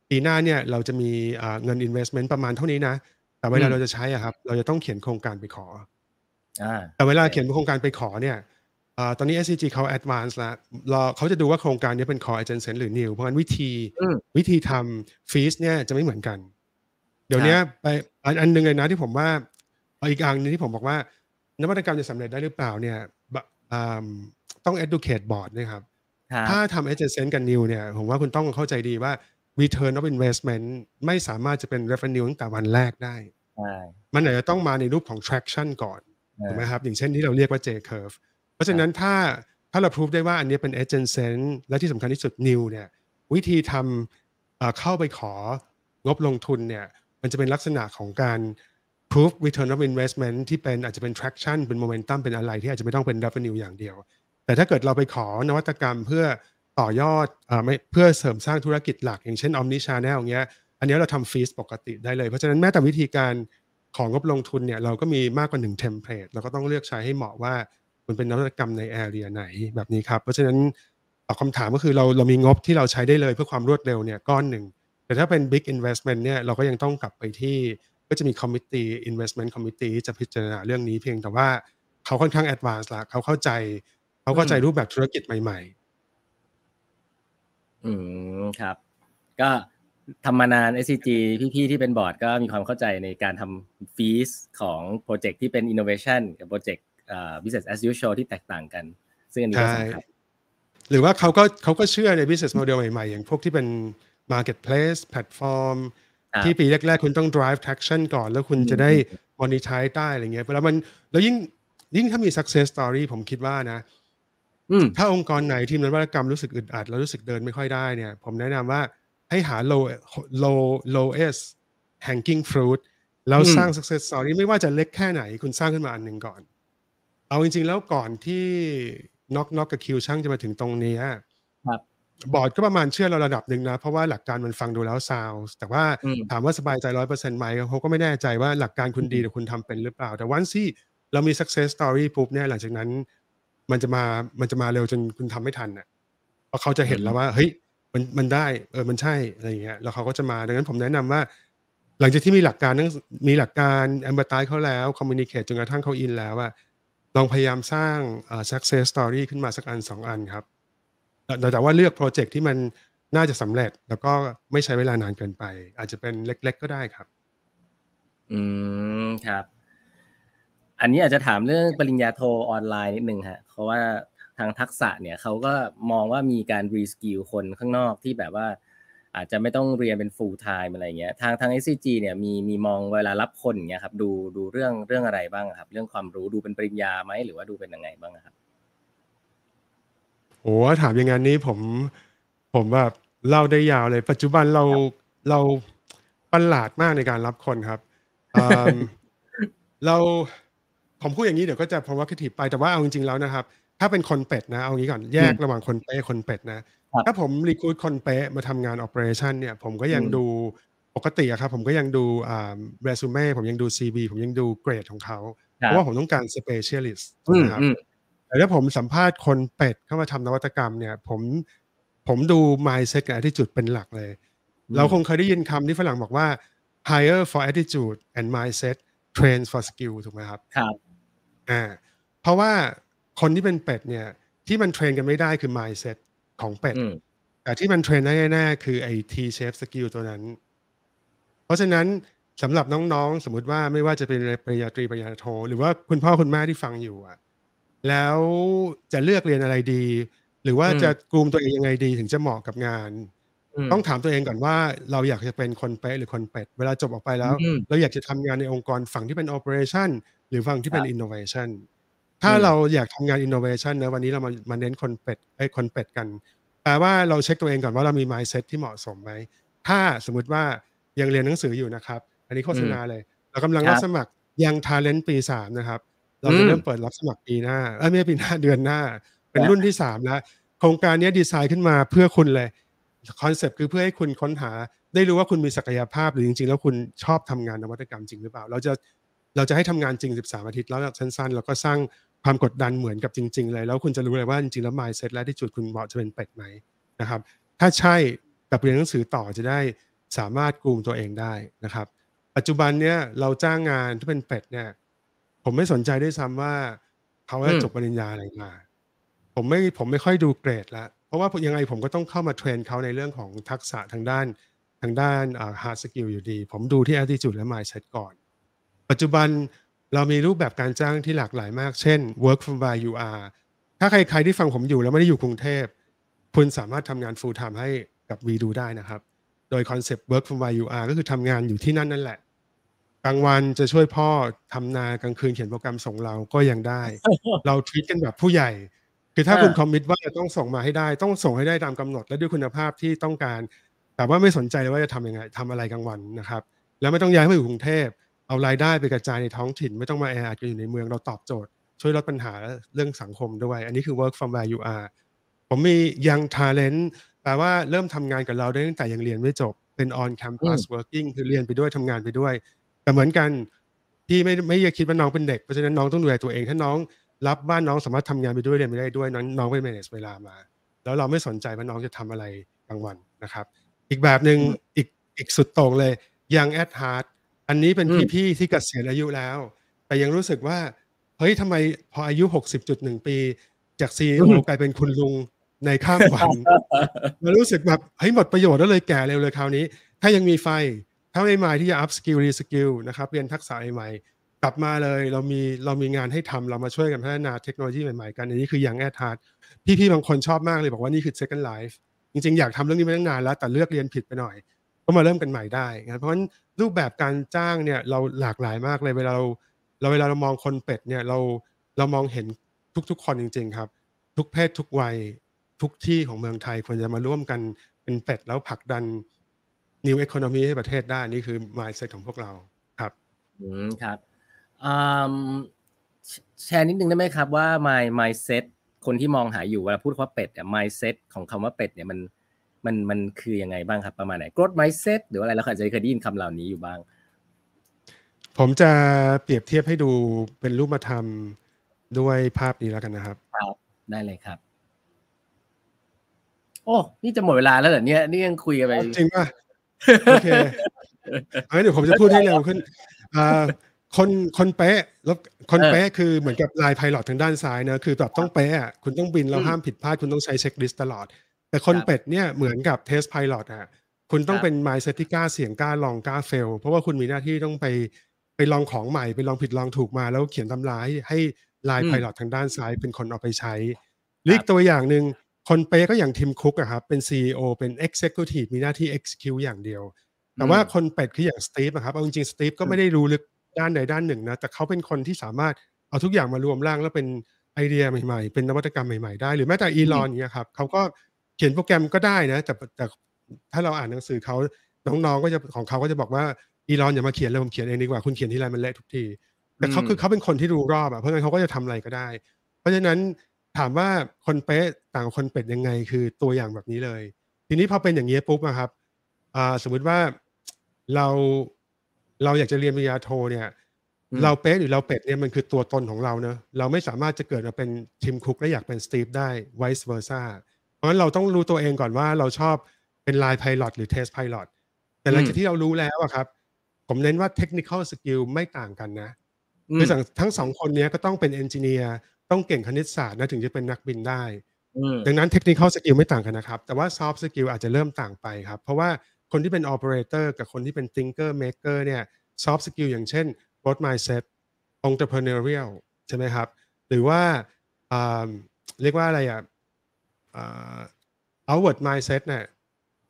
ปีหน้าเนี่ยเราจะมีอ่าเงิน investment ประมาณเท่านี้นะ แต่เวลาเราจะใช้อะครับ เราจะต้องเขียนโครงการไปขออ่าแต่เวลาเขียนโครงการไปขอเนี่ยอ่าตอนนี้ SCG เขา advance แล้วรอเขาจะดูว่าโครงการนี้เป็น core agent sense หรือ new เพราะฉะนั้นวิธีอืมวิธีทำฟีสเนี่ยจะไม่เหมือนกัน เดี๋ยวเนี้ยไปอันอันหนึ่งเลยนะที่ผมว่าเอาอีกอันหนึงที่ผมบอกว่า นวัตกรรมจะสำเร็จได้หรือเปล่าเนี่ยบะอ่าต้อง educate board ด้วยครับครับ ถ้าทำ agent sense กับ new เนี่ย ผมว่าคุณต้องเข้าใจดีว่า return of investment ไม่สามารถจะเป็น revenue ตั้งแต่วันแรกได้ใช่มันอาจจะต้องมาในรูปของ traction ก่อนถูกไหมครับ อย่างเช่นที่เราเรียกว่า J curve เพราะฉะนั้นถ้าถ้าเราพิสูจได้ว่าอันนี้เป็น agent sense และที่สำคัญที่สุด new เนี่ย วิธีทำเอ่อเข้าไปของบลงทุนเนี่ย มันจะเป็นลักษณะของการ proof return of investment ที่เป็นอาจจะเป็น traction เป็น momentum เป็นอะไรที่อาจจะไม่ต้องเป็น revenue อย่างเดียว แต่ถ้าเกิดเราไปขอนวัตกรรมเพื่อต่อยอดเอ่อไม่เพื่อเสริมสร้างธุรกิจหลัก อย่างเช่น omni channel อย่างเงี้ยอันนี้เราทำฟีสปกติได้เลย เพราะฉะนั้นแม้แต่วิธีการของงบลงทุนเนี่ยเราก็มีมากกว่าหนึ่งเทมเพลตเราก็ต้องเลือกใช้ให้เหมาะว่ามันเป็นนวัตกรรมในแอเรียไหนแบบนี้ครับ เพราะฉะนั้นตอบคำถามก็คือเราเรามีงบที่เราใช้ได้เลยเพื่อความรวดเร็วเนี่ยก้อนหนึ่ง แต่ถ้าเป็น big investment เนี่ยเราก็ยังต้องกลับไปที่ก็จะมี committee investment committee ที่จะพิจารณาเรื่องนี้เพียงแต่ว่าเขาค่อนข้าง advance ละเขาเข้าใจ เขาเข้าใจรูปแบบธุรกิจใหม่อืมครับ ก็ทำมานาน SCG พี่ๆที่เป็นบอร์ดก็มีความเข้าใจในการทำฟีสของโปรเจกต์ที่เป็น innovation กับโปรเจกต์เอ่อ business as usual ที่แตกต่างกัน ซึ่งอันนี้ก็สำคัญๆหรือว่าเขาก็เขาก็เชื่อใน business model ใหม่ๆ อย่างพวกที่เป็น marketplace platform ครับที่ปีแรกๆ คุณต้อง drive traction ก่อน แล้วคุณจะได้ monetize ได้อะไรเงี้ยแล้วมันแล้วยิ่งยิ่งถ้ามี success story ผมคิดว่านะอืมถ้าองค์กรไหนทีมนวัตกรรมรู้สึกอึดอัด แล้วรู้สึกเดินไม่ค่อยได้เนี่ย ผมแนะนำว่าให้หา low low lowest hanging fruit แล้วอืมสร้าง success story ไม่ว่าจะเล็กแค่ไหน คุณสร้างขึ้นมาอันหนึ่งก่อน เอาจริง ๆ แล้วก่อนที่น็อกน็อกกับคิวช่างจะมาถึงตรงเนี้ยครั บบอร์ดก็ประมาณเชื่อเราระดับหนึ่งนะ เพราะว่าหลักการมันฟังดูแล้วซาวแต่ว่าอืมถามว่าสบายใจร้อยเปอร์เซ็นต์ไหมเขาก็ไม่แน่ใจว่าหลักการคุณดีแต่คุณทำเป็นหรือเปล่า แต่วันที่เรามี success story ปุ๊บเนี่ยหลังจากนั้น มันจะมามันจะมาเร็วจนคุณทำไม่ทันอะเพราะเขาจะเห็นแล้วว่าเฮ้ยมันมันได้เออมันใช่อะไรอย่างเงี้ยแล้วเขาก็จะมาดังนั้นผมแนะนำว่า หลังจากที่มีหลักการนั้งมีหลักการแอมเบอร์ตายเขาแล้วคอมมิวนิเคชจนกระทั่งเขาอินแล้วอะลองพยายามสร้างเอ่อ success story ขึ้นมาสักอันสองอันครับ แต่แต่ว่าเลือกโปรเจกต์ที่มันน่าจะสำเร็จ แล้วก็ไม่ใช้เวลานานเกินไป อาจจะเป็นเล็ก ๆ ก็ได้ครับ อืมครับ อันนี้อาจจะถามเรื่องปริญญาโทออนไลน์นิดนึงฮะเพราะว่าทางทักษะเนี่ยเขาก็มองว่ามีการ reskill คนข้างนอกที่แบบว่า อาจจะไม่ต้องเรียนเป็น full time อะไรเงี้ยทางทาง SCG เนี่ยมีมีมองเวลารับคนอย่างเงี้ยครับ ดูดูเรื่องเรื่องอะไรบ้างครับ เรื่องความรู้ดูเป็นปริญญาไหมหรือว่าดูเป็นยังไงบ้างครับ โอ้ถามอย่างนั้นนี้ผม ผมแบบเล่าได้ยาวเลย ปัจจุบันเราเราประหลาดมากในการรับคนครับอืมเราผมพูดอย่างนี้เดี๋ยวก็จะพ r o v o c a t i v e ไปแต่ว่าเอาจริงๆแล้วนะครับ ถ้าเป็นคนเป็ดนะ เอางี้ก่อนแยกระหว่างคนเป๊ะคนเป็ดนะ ครับถ้าผมรีคูดคนเป๊ะมาทำงาน operation เนี่ย ผมก็ยังอืมดูปกติอะครับ ผมก็ยังดูอ่าเรซูเม่ผมยังดู CV ผมยังดูเกรดของเขาครัเพบราะว่าผมต้องการ specialist อืมนะครับ อืม แต่ถ้าผมสัมภาษณ์คนเป็ดเข้ามาทำนวัตกรรมเนี่ย ผมผมดู mindset กับ attitude เป็นหลักเลยอืมเราคงเคยได้ยินคำที่ฝรั่งบอกว่า hire for attitude and mindset train for skill ถูกไหมครับ ครับ อ่า เพราะว่าคนที่เป็นเป็ดเนี่ย ที่มันเทรนกันไม่ได้คือ mindset ของเป็ดอืมแต่ที่มันเทรนได้แน่ๆคือไอ้ T shape skill ตัวนั้น เพราะฉะนั้นสำหรับน้องๆ สมมุติว่าไม่ว่าจะเป็นปริญญาตรีปริญญาโท หรือว่าคุณพ่อคุณแม่ที่ฟังอยู่อะ แล้วจะเลือกเรียนอะไรดี หรือว่าอืมจะกลุ่มตัวเองยังไงดีถึงจะเหมาะกับงานมต้องถามตัวเองก่อนว่าเราอยากจะเป็นคนเป๊ะหรือคนเป็ด เวลาจบออกไปแล้วอืมเราอยากจะทำงานในองค์กรฝั่งที่เป็น operation หรือฝั่งที่เป็นครับ innovation ถ้าอืมเราอยากทำงาน innovation นะวันนี้เรามามาเน้นคนเป็ดไอ้ยคนเป็ดกันแปลว่าเราเช็คตัวเองก่อนว่าเรามี mindset ที่เหมาะสมไหมถ้าสมมุติว่ายังเรียนหนังสืออยู่นะครับ อันนี้โฆษณาเลย เรากำลังครับรับสมัครยัง talent ปีสามนะครับ เราอืจะมเริ่มเปิดรับสมัครปีหน้าเอ้ยไม่ใช่ปีหน้าเดือนหน้า เป็นครับรุ่นที่สามแล้ว โครงการนี้ดีไซน์ขึ้นมาเพื่อคุณเลยคอนเซปต์คือเพื่อให้คุณค้นหา ได้รู้ว่าคุณมีศักยภาพหรือจริง ๆ แล้วคุณชอบทำงานนวัตกรรมจริงหรือเปล่า เราจะเราจะให้ทำงานจริง 13 อาทิตย์แล้วสั้นๆแล้วก็สร้างความกดดันเหมือนกับจริง ๆ เลย แล้วคุณจะรู้เลยว่าจริงๆแล้ว mindset และที่จุดคุณเหมาะจะเป็นเป็ดไหมนะครับ ถ้าใช่กับเรียนหนังสือต่อจะได้สามารถกลุ่มตัวเองได้นะครับ ปัจจุบันเนี้ยเราจ้างงานที่เป็นเป็ดเนี่ย ผมไม่สนใจด้วยซ้ำว่าเขาจะอืมจบปริญญาอะไรมา ผมไม่ผมไม่ค่อยดูเกรดละเพราะว่ายังไงผมก็ต้องเข้ามาเทรนเขาในเรื่องของทักษะทางด้านทางด้านอ่า hard skill อยู่ดี ผมดูที่ attitude และ mindset ก่อน ปัจจุบันเรามีรูปแบบการจ้างที่หลากหลายมาก เช่น work from where you are ถ้าใครใครที่ฟังผมอยู่แล้วไม่ได้อยู่กรุงเทพ คุณสามารถทำงาน full time ให้กับวีดูได้นะครับ โดยคอนเซปต์ work from where you are ก็คือทำงานอยู่ที่นั่นนั่นแหละ กลางวันจะช่วยพ่อทำนากลางคืนเขียนโปรแกรมส่งเราก็ยังได้ เราทวีตกันแบบผู้ใหญ่ คือถ้าอ่าคุณคอมมิตว่าจะต้องส่งมาให้ได้ ต้องส่งให้ได้ตามกำหนด และด้วยคุณภาพที่ต้องการ แต่ว่าไม่สนใจเลยว่าจะทำยังไงทำอะไรกลางวันนะครับ แล้วไม่ต้องย้ายมาอยู่กรุงเทพเอารายได้ไปกระจายในท้องถิ่น ไม่ต้องมาแออัดกันอยู่ในเมืองเราตอบโจทย์ ช่วยลดปัญหาเรื่องสังคมด้วย อันนี้คือ work from where you are ผมมียัง talent แปลว่าเริ่มทำงานกับเราได้ตั้งแต่ยังเรียนไม่จบเป็น on campus working คือเรียนไปด้วยทำงานไปด้วย แต่เหมือนกันพี่ไม่ไม่อยากคิดว่าน้องเป็นเด็กเพราะฉะนั้นน้องต้องดูแลตัวเอง ถ้าน้องรับบ้านน้องสามารถทำงานไปด้วยเรียนไปได้ด้วยน้องน้องไป manage เวลามา แล้วเราไม่สนใจว่าน้องจะทำอะไรกลางวันนะครับ อีกแบบหนึ่งอืมอีกอีกสุดโต่งเลยยัง at heart อันนี้เป็นอืมพี่ๆที่เกษียณอายุแล้ว แต่ยังรู้สึกว่าเฮ้ยทำไมพออายุ 60.1 ปี จาก CEO กลายเป็นคุณลุงในข้ามวันมันรู้สึกแบบเฮ้ยหมดประโยชน์แล้วเลยแก่เร็วเลยคราวนี้ ถ้ายังมีไฟ ถ้าไม่มาที่จะ up skill re skill นะครับเรียนทักษะใหม่ๆกลับมาเลยเรามีเรามีงานให้ทำเรามาช่วยกันพัฒนาเทคโนโลยีใหม่ๆกันอันนี้คือ young at heartพี่ๆบางคนชอบมากเลยบอกว่านี่คือ second life จริงๆ อยากทำเรื่องนี้มาตั้งนานแล้ว แต่เลือกเรียนผิดไปหน่อย ก็มาเริ่มกันใหม่ได้นะเพราะฉะนั้นรูปแบบการจ้างเนี่ยเราหลากหลายมากเลยเวลาเราเราเวลาเรามองคนเป็ดเนี่ยเราเรามองเห็นทุกๆ คนจริง ๆ ครับ ทุกเพศทุกวัยทุกที่ของเมืองไทยควรจะมาร่วมกันเป็นเป็ดแล้วผลักดัน new economy ให้ประเทศได้นี่คือ mindset ของพวกเราครับอืมครับอืมแชแชร์นิดนึงได้ไหมครับว่า my mindset คนที่มองหาอยู่เวลาพูดว่าเป็ดเนี่ย mindset ของคำว่าเป็ดเนี่ยมันมันมันคือยังไงบ้างครับประมาณไหน growth mindset หรือว่าอะไรเราอาจจะเคยได้ยินคำเหล่านี้อยู่บ้าง ผมจะเปรียบเทียบให้ดูเป็นรูปธรรมด้วยภาพนี้แล้วกันนะครับครับได้เลยครับ โอ้ นี่จะหมดเวลาแล้วเหรอเนี่ย นี่ยังคุยกันไปจริงป่ะ โอเคงั้นเดี๋ยวผมจะพูดให้เร็วขึ้นอ่าคนคนเป๊ะแล้วคนเออเป๊ะคือเหมือนกับ line pilot ทางด้านซ้ายนะคือแบบต้องเป๊ะอะคุณต้องบินแล้วอืมห้ามผิดพลาดคุณต้องใช้ checklist ตลอด แต่คนครับเป็ดเนี่ยเหมือนกับ test pilot อะคุณต้องครับเป็น mindset ที่กล้าเสี่ยงกล้าลองกล้า fail เพราะว่าคุณมีหน้าที่ต้องไปไปลองของใหม่ไปลองผิดลองถูกมา แล้วเขียนตำราให้ให้ลายอืมไพลอตทางด้านซ้ายเป็นคนเอาไปใช้หรืออีกตัวอย่างหนึ่ง คนเป๊ะก็อย่าง Tim Cook อะครับเป็น CEO เป็น Executive มีหน้าที่ execute อย่างเดียว แต่ว่าคนเป็ดคืออย่างสตีฟอะครับเอาจริงๆสตีฟก็ไม่ได้รู้ลึกด้านใดด้านหนึ่งนะแต่เขาเป็นคนที่สามารถเอาทุกอย่างมารวมร่างแล้วเป็นไอเดียใหม่ๆ เป็นนวัตกรรมใหม่ๆได้ หรือแม้แต่อีลอนเนี่ยครับเขาก็เขียนโปรแกรมก็ได้นะ แต่แต่ถ้าเราอ่านหนังสือเขาน้องๆก็จะของเขาก็จะบอกว่าอีลอนอย่ามาเขียนเลยผมเขียนเองดีกว่าคุณเขียนที่ไรมันเละทุกที แต่เขาอืมคือเขาเป็นคนที่รู้รอบอะเพราะงั้นเขาก็จะทำอะไรก็ได้ เพราะฉะนั้น ถามว่าคนเป๊ะต่างกับคนเป็ดยังไง คือตัวอย่างแบบนี้เลย ทีนี้พอเป็นอย่างนี้ปุ๊บอะครับอ่าสมมุติว่าเราเราอยากจะเรียนปริญญาโทเนี่ยอืมเราเป๊ะหรือเราเป็ดเนี่ยมันคือตัวตนของเราเนอะเราไม่สามารถจะเกิดมาเป็น Tim Cook และอยากเป็น Steve ได้ vice versa เพราะฉะนั้นเราต้องรู้ตัวเองก่อนว่าเราชอบเป็น line pilot หรือ test pilot แต่หลังจากที่เรารู้แล้วอะครับ ผมเน้นว่าเทคนิค l สกิลไม่ต่างกันนะมคือทั้งสองคนเนี้ยก็ต้องเป็น engineer ต้องเก่งคณิตศาสตร์นะถึงจะเป็นนักบินได้อืมดังนั้นเทคนิค l สกิลไม่ต่างกันนะครับ แต่ว่า soft skill อาจจะเริ่มต่างไปครับ เพราะว่าคนที่เป็น operator กับคนที่เป็น thinker maker เนี่ย soft skill อย่างเช่น growth mindset entrepreneurial ใช่ไหมครับ หรือว่าอ่าเรียกว่าอะไรอะอ่า outward mindset เนี่ย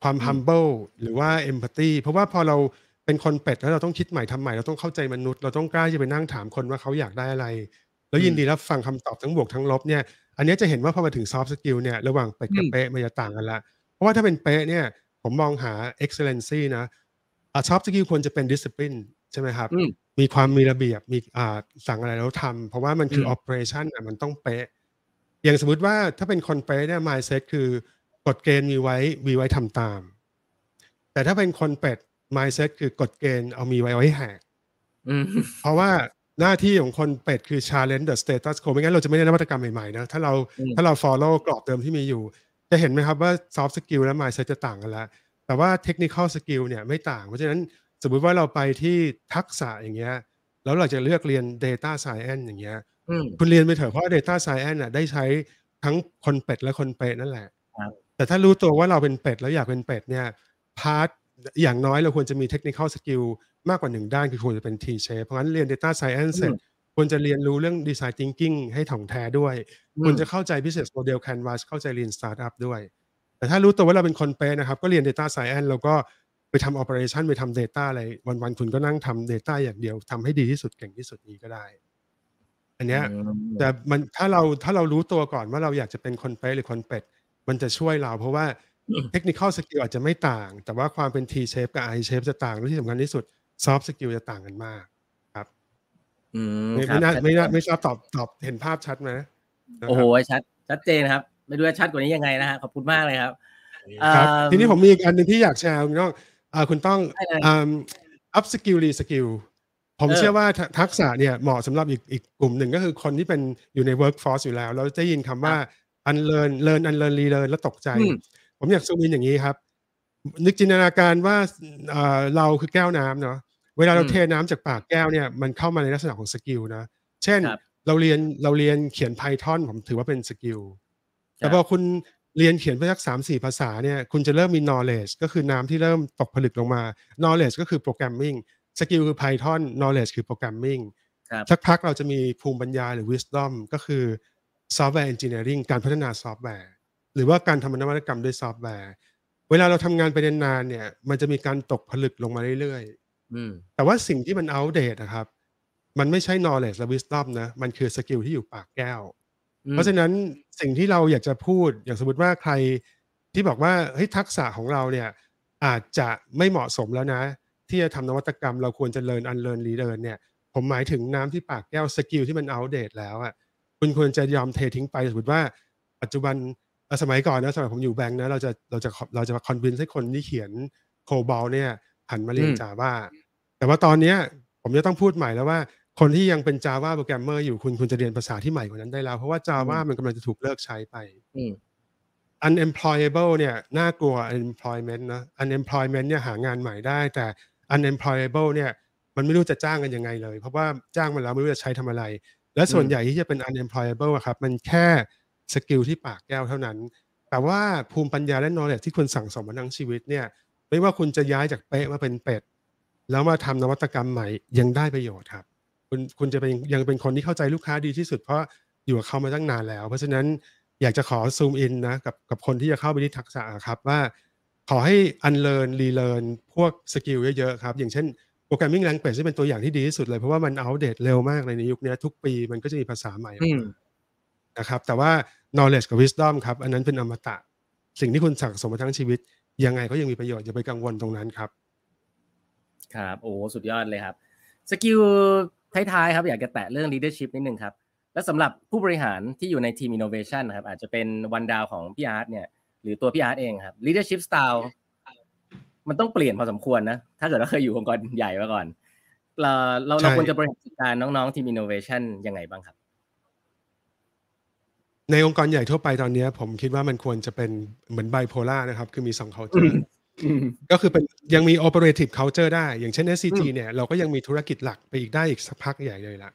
ความอืม humble หรือว่า empathy เพราะว่าพอเราเป็นคนเป็ดแล้วเราต้องคิดใหม่ทำใหม่ เราต้องเข้าใจมนุษย์ เราต้องกล้าที่จะไปนั่งถามคนว่าเขาอยากได้อะไร แล้วยินดีรับฟังคำตอบทั้งบวกทั้งลบเนี่ยอันเนี้ยจะเห็นว่าพอมาถึง soft skill เนี่ยระหว่างเป็ดกับอืมเป๊ะมันจะต่างกันละ เพราะว่าถ้าเป็นเป๊ะเนี่ยผมมองหา excellency นะอ่า soft skill ควรจะเป็น discipline ใช่ไหมครับอืมมีความมีระเบียบมีอ่าสั่งอะไรแล้วทำเพราะว่ามันคืออืม operation อะมันต้องเป๊ะ อย่างสมมติว่าถ้าเป็นคนเป๊ะเนี่ย mindset คือกฎเกณฑ์มีไว้มีไว้ทำตาม แต่ถ้าเป็นคนเป็ด mindset คือกฎเกณฑ์เอามีไว้ไว้แหกอืมเพราะว่า หน้าที่ของคนเป็ดคือ challenge the status quo ไม่งั้นเราจะไม่ได้นวัตกรรมใหม่ๆนะถ้าเราอืมถ้าเรา follow กรอบเดิมที่มีอยู่ จะเห็นไหมครับว่า soft skill และ mindset จะต่างกันแล้วแต่ว่า technical skill เนี่ยไม่ต่าง เพราะฉะนั้นสมมุติว่าเราไปที่ทักษะอย่างเงี้ยแล้วเราจะเลือกเรียน data science อย่างเงี้ยอืมคุณเรียนไปเถอะเพราะว่า data science น่ะได้ใช้ทั้งคนเป็ดและคนเป็ดนั่นแหละครับแต่ถ้ารู้ตัวว่าเราเป็นเป็ดแล้วอยากเป็นเป็ดเนี่ยพาร์ท อย่างน้อยเราควรจะมี technical skill มากกว่าหนึ่งด้านคือควรจะเป็น T shape เพราะงั้นเรียน data science เสร็จควรจะเรียนรู้เรื่อง design thinking ให้ถ่องแท้ด้วยอืมควรจะเข้าใจ business model canvas เข้าใจ lean startup ด้วย แต่ถ้ารู้ตัวว่าเราเป็นคนเป๊ะนะครับ ก็เรียน data science แล้วก็ไปทำ operation ไปทำ data อะไร วันๆ คุณก็นั่งทำ data อย่างเดียวทำให้ดีที่สุดเก่งที่สุดนี้ก็ได้ อันเนี้ยอืมแต่มันถ้าเราถ้าเรารู้ตัวก่อนว่าเราอยากจะเป็นคนเป๊ะหรือคนเป็ดมันจะช่วยเรา เพราะว่า เทคนิคสกิลอาจจะไม่ต่าง แต่ว่าความเป็น T shape กับ I shape จะต่างและที่สำคัญที่สุด soft skill จะต่างกันมากอืมไม่ครัไม่บน่าชัดไม่น่าเจนไม่ทราบตอบตอบเห็นภาพชัดไหมนะครับโอ้โหชัดชัดเจนครับ ไม่รู้ว่าชัดกว่านี้ยังไงนะฮะขอบคุณมากเลยครับครับเอิ่มทีนี้ผมมีอีกอันหนึ่งที่อยากแชร์คุณน้องอ่าคุณต้องได้เลยอืม up skill re skill ผมเออเชื่อว่าทัทักษะเนี่ยเหมาะสำหรับอีกอีกกลุ่มหนึ่งก็คือคนที่เป็นอยู่ใน workforce อยู่แล้ว เราจะได้ยินคำว่า unlearn learn unlearn relearn แล้วตกใจอืม ผมอยาก zoom in อย่างนี้ครับ นึกจินตนาการว่าเอ่อเราคือแก้วน้ำเนาะเวลาเราอืมเทน้ำจากปากแก้วเนี่ยมันเข้ามาในลักษณะของ skill นะ เช่นครับเราเรียนเราเรียนเขียน Python ผมถือว่าเป็น skill ครัแต่พอคุณเรียนเขียนไปสักสามสี่ภาษาเนี่ยคุณจะเริ่มมี knowledge ก็คือน้ำที่เริ่มตกผลึกลงมา knowledge ก็คือ programming skill คือ Python knowledge คือ programming ครับสักพักเราจะมีภูมิปัญญาหรือ wisdom ก็คือ software engineering การพัฒนาซอฟต์แวร์ หรือว่าการทำนวัตกรรมด้วยซอฟต์แวร์ เวลาเราทำงานไปนานๆเนี่ย มันจะมีการตกผลึกลงมาเรื่อยๆอืมแต่ว่าสิ่งที่มันอัปเดตนะครับ มันไม่ใช่ knowledge และ wisdom นะ มันคือ skill ที่อยู่ปากแก้วอืมเพราะฉะนั้นสิ่งที่เราอยากจะพูดอย่างสมมติว่าใครที่บอกว่าเฮ้ยทักษะของเราเนี่ยอาจจะไม่เหมาะสมแล้วนะ ที่จะทำนวัตกรรมเราควรจะเรียน unlearn relearn เนี่ย ผมหมายถึงน้ำที่ปากแก้ว skill ที่มันอัปเดตแล้วอะคุณควรจะยอมเททิ้งไปสมมติว่าปัจจุบันเอ่อ สมัยก่อนนะสมัยผมอยู่แบงค์นะเราจะเราจะเราจะ convince ให้คนที่เขียน COBOL เนี่ยหันมาเรียนอืมจาว่าแต่ว่าตอนเนี้ยผมจะต้องพูดใหม่แล้วว่าคนที่ยังเป็น Java โปรแกรมเมอร์อยู่คุณคุณจะเรียนภาษาที่ใหม่กว่านั้นได้แล้ว เพราะว่า Java มันกำลังจะถูกเลิกใช้ไปอืม unemployable เนี่ยน่ากลัว unemployment นะ unemployment เนี่ยหางานใหม่ได้ แต่ unemployable เนี่ยมันไม่รู้จะจ้างกันยังไงเลย เพราะว่าจ้างมันแล้วไม่รู้จะใช้ทำอะไร และส่วนใหญ่ที่จะเป็น unemployable อะครับ มันแค่ สกิลที่ปากแก้วเท่านั้น แต่ว่าภูมิปัญญาและ knowledge ที่คุณสั่งสมมาทั้งชีวิตเนี่ย ไม่ว่าคุณจะย้ายจากเป๊ะมาเป็นเป็ด แล้วมาทำนวัตกรรมใหม่ยังได้ประโยชน์ครับ คุณคุณจะเป็นยังเป็นคนที่เข้าใจลูกค้าดีที่สุดเพราะอยู่กับเขามาตั้งนานแล้ว เพราะฉะนั้นอยากจะขอ zoom in นะกับกับคนที่จะเข้าไปที่ทักษะครับว่า ขอให้ unlearn relearn พวก skill เยอะๆครับ อย่างเช่น programming language ที่เป็นตัวอย่างที่ดีที่สุดเลย เพราะว่ามันอัปเดตเร็วมากเลยในยุคนี้ทุกปีมันก็จะมีภาษาใหม่ นะครับแต่ว่า knowledge กับ wisdom ครับอันนั้นเป็นอมตะ สิ่งที่คุณสั่งสมมาทั้งชีวิต ยังไงก็ยังมีประโยชน์อย่าไปกังวลตรงนั้นครับ ครับโอ้สุดยอดเลยครับskill ท้ายๆครับอยากจะแตะเรื่อง leadership นิดนึงครับและสำหรับผู้บริหารที่อยู่ในทีม innovation นะครับอาจจะเป็น one down ของพี่อาร์ตเนี่ยหรือตัวพี่อาร์ตเองครับ leadership style มันต้องเปลี่ยนพอสมควรนะ ถ้าเกิดว่าเคยอยู่องค์กรใหญ่มาก่อน เราเราควรจะบริหารจัดการน้องๆทีม innovation ยังไงบ้างครับ ในองค์กรใหญ่ทั่วไปตอนนี้ผมคิดว่ามันควรจะเป็นเหมือนไบโพล่านะครับ คือมีสอง culture ก็คือเป็นยังมี operative culture ได้ อย่างเช่น SCG เนี่ยเราก็ยังมีธุรกิจหลักไปอีกได้อีกสักพักใหญ่เลยละ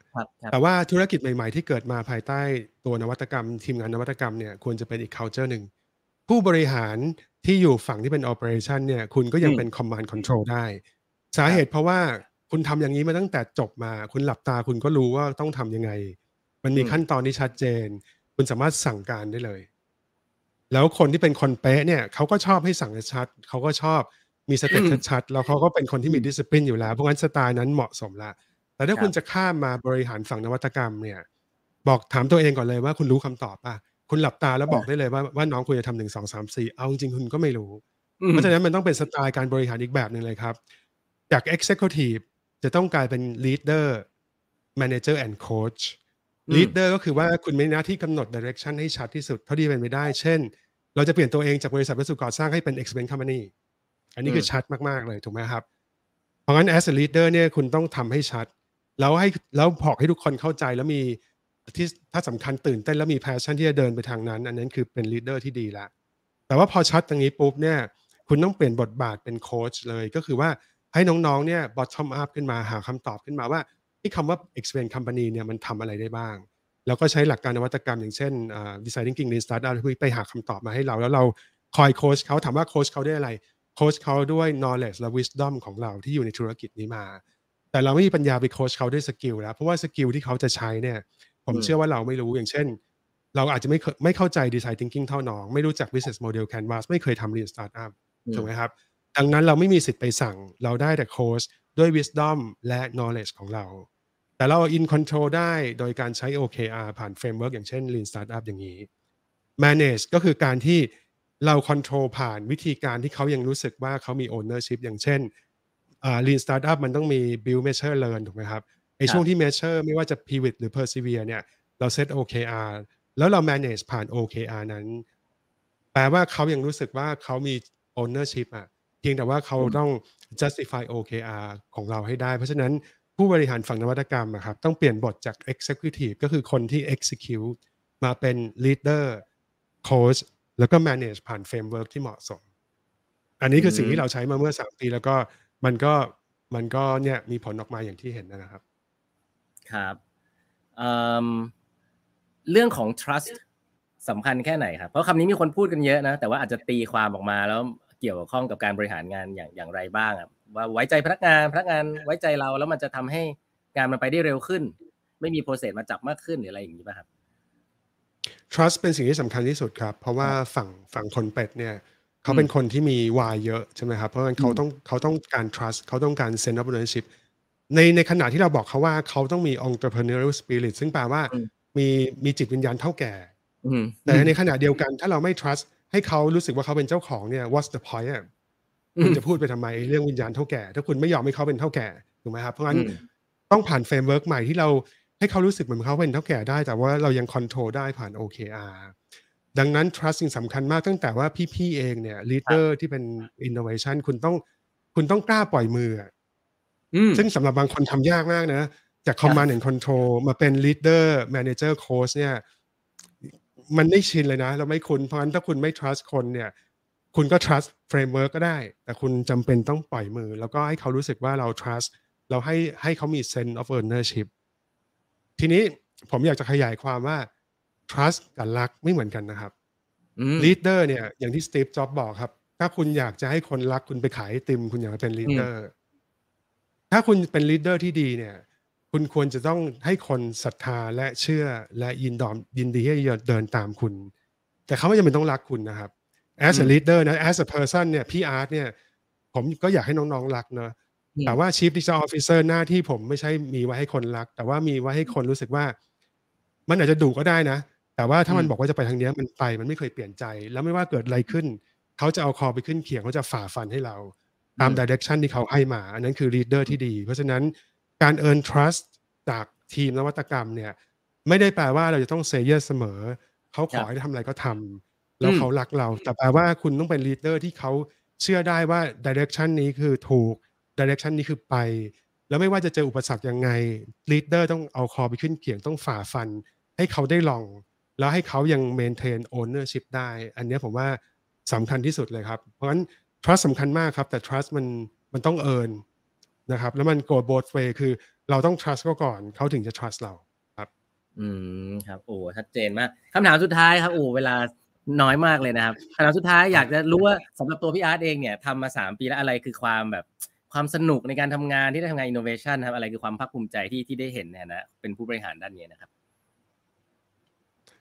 แต่ว่าธุรกิจใหม่ๆ ที่เกิดมาภายใต้ตัวนวัตกรรม ทีมงานนวัตกรรมเนี่ยควรจะเป็นอีก culture หนึ่งผู้บริหารที่อยู่ฝั่งที่เป็น operation เนี่ยคุณก็ยังเป็น command control ได้ สาเหตุเพราะว่าคุณทำอย่างนี้มาตั้งแต่จบมา คุณหลับตาคุณก็รู้ว่าต้องทำยังไง มันมีขั้นตอนที่ชัดเจน คุณสามารถสั่งการได้เลย แล้วคนที่เป็นคนเป๊ะเนี่ยเขาก็ชอบให้สั่งชัดเขาก็ชอบมี step ชัดๆแล้วเขาก็เป็นคนที่มี discipline อยู่แล้วเพราะงั้นสไตล์นั้นเหมาะสมละ แต่ถ้าคุณจะข้ามมาบริหารฝั่งนวัตกรรมเนี่ย บอกถามตัวเองก่อนเลยว่าคุณรู้คำตอบป่ะคุณหลับตาแล้วบอกได้เลยว่าว่าน้องคุณจะทำหนึ่งสองสามสี่เอาจริงคุณก็ไม่รู้ เพราะฉะนั้นมันต้องเป็นสไตล์การบริหารอีกแบบหนึ่งเลยครับ จาก Executive จะต้องกลายเป็น Leader Manager and Coach Leader ก็คือว่าคุณมีหน้าที่กำหนด Direction ให้ชัดที่สุดเท่าที่เป็นไปได้ เช่น เราจะเปลี่ยนตัวเองจากบริษัทวัสดุก่อสร้างให้เป็น Experience Company อันนี้คือชัดมาก ๆ เลย ถูกไหมครับ เพราะงั้น as a leader เนี่ยคุณต้องทำให้ชัด แล้วให้แล้วบอกให้ทุกคนเข้าใจแล้วมีที่ถ้าสำคัญตื่นเต้นแล้วมี passion ที่จะเดินไปทางนั้น อันนั้นคือเป็น leader ที่ดีละแต่ว่าพอชัดตรงนี้ปุ๊บเนี่ย คุณต้องเปลี่ยนบทบาทเป็นโค้ชเลย ก็คือว่าให้น้องๆเนี่ย bottom up ขึ้นมาหาคำตอบขึ้นมาว่า ที่คำว่า experience company เนี่ยมันทำอะไรได้บ้าง แล้วก็ใช้หลักการนวัตกรรมอย่างเช่น design thinking lean startup ไปหาคำตอบมาให้เรา แล้วเราคอยโค้ชเขาถามว่าโค้ชเขาได้อะไรโค้ชเขาด้วย knowledge และ wisdom ของเราที่อยู่ในธุรกิจนี้มา แต่เราไม่มีปัญญาไปโค้ชเขาด้วย skill แล้ว เพราะว่า skill ที่เขาจะใช้เนี่ย ผมเชื่อว่าเราไม่รู้อย่างเช่น เราอาจจะไม่ไม่เข้าใจ design thinking เท่าน้อง ไม่รู้จัก business model canvas ไม่เคยทำ lean startup ถูกไหมครับ ดังนั้นเราไม่มีสิทธิ์ไปสั่ง เราได้แต่โค้ชด้วย wisdom และ knowledge ของเรา แต่เรา in control ได้โดยการใช้ OKR ผ่าน framework อย่างเช่น lean startup อย่างนี้ manage ก็คือการที่เรา control ผ่านวิธีการที่เขายังรู้สึกว่าเขามี ownership อย่างเช่น lean startup มันต้องมี build measure learn ถูกไหมครับในช่วงที่ measure ไม่ว่าจะ pivot หรือ persevere เนี่ยเรา set OKR แล้วเรา manage ผ่าน OKR นั้น แปลว่าเขายังรู้สึกว่าเขามี ownership อะ เพียงแต่ว่าเขาต้อง justify OKR ของเราให้ได้ เพราะฉะนั้น ผู้บริหารฝั่งนวัตกรรมอะครับต้องเปลี่ยนบทจาก executive ก็คือคนที่ execute มาเป็น leader coach แล้วก็ manage ผ่าน framework ที่เหมาะสม อันนี้คือสิ่งที่เราใช้มาเมื่อ 3 ปี แล้วก็มันก็มันก็เนี่ยมีผลออกมาอย่างที่เห็นนะครับ ครับเรื่องของ trust สำคัญแค่ไหนครับ เพราะคำนี้มีคนพูดกันเยอะนะ แต่ว่าอาจจะตีความออกมาแล้วเกี่ยวข้องกับการบริหารงานอย่างอย่างไรบ้าง ว่าไว้ใจพนักงานพนักงานไว้ใจเราแล้วมันจะทำให้งานมันไปได้เร็วขึ้น ไม่มีโปรเซสมาจับมากขึ้นหรืออะไรอย่างนี้ป่ะครับ trust เป็นสิ่งที่สำคัญที่สุดครับ เพราะว่าฝั่งฝั่งคนเป็ดเนี่ยเขาเป็นคนที่มีวายเยอะใช่ไหมครับเพราะฉะนั้นเขาต้องเขาต้องการ trust เขาต้องการ sense of ownership ในในขณะที่เราบอกเขาว่าเขาต้องมี entrepreneurial spirit ซึ่งแปลว่ามีมีจิตวิญญาณเถ้าแก่แต่ในขณะเดียวกันถ้าเราไม่ trust ให้เขารู้สึกว่าเขาเป็นเจ้าของเนี่ย what's the point อะ คุณจะพูดไปทำไมเรื่องวิญญาณเถ้าแก่ ถ้าคุณไม่ยอมให้เขาเป็นเถ้าแก่ถูกไหมครับเพราะงั้นต้องผ่าน framework ใหม่ที่เราให้เขารู้สึกเหมือนเขาเป็นเถ้าแก่ได้ แต่ว่าเรายัง control ได้ผ่าน OKR ดังนั้น trust สิ่งสำคัญมากตั้งแต่ว่าพี่ๆเองเนี่ย leader ที่เป็น innovation คุณต้องคุณต้องกล้าปล่อยมือซึ่งสำหรับบางคนทำยากมากนะ จาก command and control มาเป็น leader manager coach เนี่ย มันไม่ชินเลยนะ เราไม่คุ้นเพราะฉะนั้นถ้าคุณไม่ trust คนเนี่ย คุณก็ trust framework ก็ได้ แต่คุณจำเป็นต้องปล่อยมือ แล้วก็ให้เขารู้สึกว่าเรา trust เราให้ให้เขามี sense of ownership ทีนี้ผมอยากจะขยายความว่า trust กับรักไม่เหมือนกันนะครับอืม leader เนี่ยอย่างที่สตีฟจ็อบบอกครับ ถ้าคุณอยากจะให้คนรักคุณไปขายไอติม คุณอยากจะเป็น leader ถ้าคุณเป็น leader ที่ดีเนี่ย คุณควรจะต้องให้คนศรัทธาและเชื่อและยินดอมยินดีให้เดินตามคุณ แต่เขาไม่จำเป็นต้องรักคุณนะครับ as อื a ม leader นะ as a person เนี่ยพี่อาร์ตเนี่ย ผมก็อยากให้น้องๆรักเนอะอืมแต่ว่า chief digital officer หน้าที่ผมไม่ใช่มีไว้ให้คนรัก แต่ว่ามีไว้ให้คนรู้สึกว่า มันอาจจะดุก็ได้นะ แต่ว่าถ้ามันอืมบอกว่าจะไปทางเนี้ยมันไปมันไม่เคยเปลี่ยนใจ แล้วไม่ว่าเกิดอะไรขึ้น เขาจะเอาคอไปขึ้นเขียงเขาจะฝ่าฟันให้เราตาม direction ที่เขาให้มา อันนั้นคือ leader ที่ดี เพราะฉะนั้นการ earn trust จากทีมนวัตกรรมเนี่ย ไม่ได้แปลว่าเราจะต้อง say yes เสมอ เขาขครัอบให้ทำอะไรก็ทำ แล้วอืมเขารักเรา แต่แปลว่าคุณต้องเป็น leader ที่เขาเชื่อได้ว่า direction นี้คือถูก direction นี้คือไป แล้วไม่ว่าจะเจออุปสรรคยังไง leader ต้องเอาคอไปขึ้นเขียงต้องฝ่าฟัน ให้เขาได้ลอง แล้วให้เขายัง maintain ownership ได้ อันเนี้ยผมว่าสำคัญที่สุดเลยครับ เพราะฉะนั้น trust สำคัญมากครับ แต่ trust มันมันต้อง earn นะครับ แล้วมัน go both way คือเราต้อง trust เขาก่อน เขาถึงจะ trust เราอืมครับ โอ้ชัดเจนมากคำถามสุดท้ายครับโอ้เวลา น้อยมากเลยนะครับคำถามสุดท้ายอยากจะรู้ว่าสำหรับตัวพี่อาร์ตเองเนี่ยทำมาสามปีแล้วอะไรคือความแบบความสนุกในการทำงานที่ได้ทำงานอินโนเวชันครับอะไรคือความภาคภูมิใจที่ที่ได้เห็นเนี่ยนะเป็นผู้บริหารด้านนี้นะครับ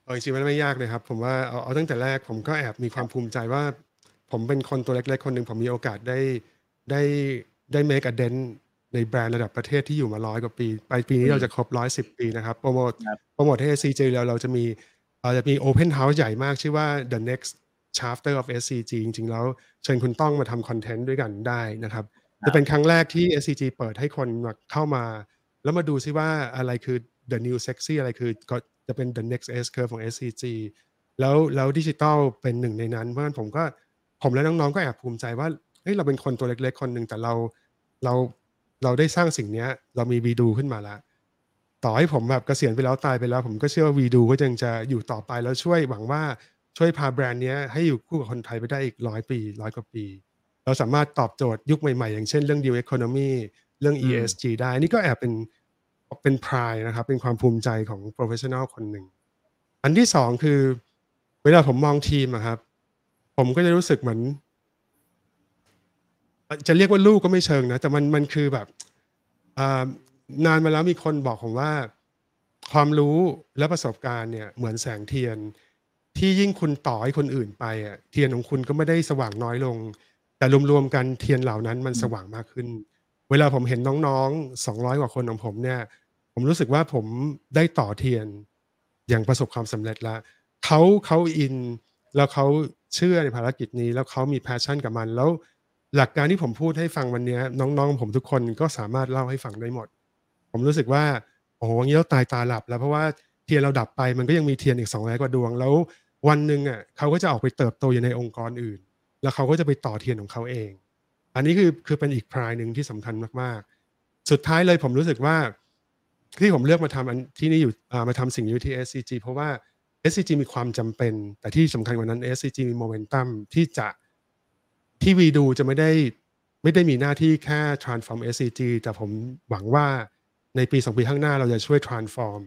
เอาจริงๆมันไม่ยากเลยครับ ผมว่าเอาเอาตั้งแต่แรกผมก็แอบมีความภูมิใจว่า ผมเป็นคนตัวเล็กๆคนหนึ่งผมมีโอกาสได้ได้ได้ make a dent ในแบรนด์ระดับประเทศที่อยู่มาร้อยกว่าปี ไปปีนี้อืมเราจะครบร้อยสิบปีนะครับ โปรโมทครับโปรโมทให้ SCG แล้วเราจะมีเอ่อ จะมี Open House ใหญ่มากชื่อว่า The Next Chapter of SCG จริงๆ แล้วเชิญคุณต้องมาทำคอนเทนต์ด้วยกันได้นะครับครับ จะเป็นครั้งแรกที่ SCG เปิดให้คนมาเข้ามา แล้วมาดูซิว่าอะไรคือ the new sexy อะไรคือก็จะเป็น the next S curve ของ SCG แล้วแล้วดิจิตอลเป็นหนึ่งในนั้น เพราะฉะนั้นผมก็ผมและน้องๆ ก็แอบภูมิใจว่าเฮ้ยเราเป็นคนตัวเล็กๆ คนหนึ่งแต่เราเราเราได้สร้างสิ่งเนี้ยเรามีวีดูขึ้นมาแล้ว ต่อให้ผมแบบเกษียณไปแล้วตายไปแล้ว ผมก็เชื่อว่าวีดูก็ยังจะอยู่ต่อไปแล้วช่วยหวังว่าช่วยพาแบรนด์นี้ให้อยู่คู่กับคนไทยไปได้อีกร้อยปีร้อยกว่าปี เราสามารถตอบโจทย์ยุคใหม่ๆ อย่างเช่นเรื่อง New Economy เรื่องอืม ESG ได้ นี่ก็แอบเป็นเป็นพรายนะครับ เป็นความภูมิใจของ professional คนหนึ่ง อันที่สองคือ เวลาผมมองทีมอะครับ ผมก็จะรู้สึกเหมือน จะเรียกว่าลูกก็ไม่เชิงนะ แต่มันมันคือแบบอ่า นานมาแล้วมีคนบอกผมว่า ความรู้และประสบการณ์เนี่ยเหมือนแสงเทียน ที่ยิ่งคุณต่อให้คนอื่นไปอะเทียนของคุณก็ไม่ได้สว่างน้อยลง แต่รวมๆกันเทียนเหล่านั้นมันสว่างมากขึ้น เวลาผมเห็นน้องๆ200กว่าคนของผมเนี่ย ผมรู้สึกว่าผมได้ต่อเทียนอย่างประสบความสำเร็จแล้วเขาเขาอินแล้วเขาเชื่อในภารกิจนี้ แล้วเขามี passion กับมันแล้วหลักการที่ผมพูดให้ฟังวันนี้น้องๆ ผมทุกคนก็สามารถเล่าให้ฟังได้หมด ผมรู้สึกว่าโอ้โหงี้เราตายตาหลับแล้วเพราะว่าเทียนเราดับไปมันก็ยังมีเทียนอีกสองร้อยกว่าดวง แล้ววันหนึ่งอะเขาก็จะออกไปเติบโตอยู่ในองค์กรอื่น แล้วเขาก็จะไปต่อเทียนของเขาเอง อันนี้คือคือเป็นอีกพรายหนึ่งที่สำคัญมากๆ สุดท้ายเลยผมรู้สึกว่า ที่ผมเลือกมาทำอันที่นี่อยู่มาทำสิ่งนี้ที่ SCG เพราะว่า SCG มีความจำเป็น แต่ที่สำคัญกว่านั้น SCG มีโมเมนตัมที่จะที่วีดูจะไม่ได้ไม่ได้มีหน้าที่แค่ transform SCG แต่ผมหวังว่า ในปีสองปีข้างหน้าเราจะช่วย transform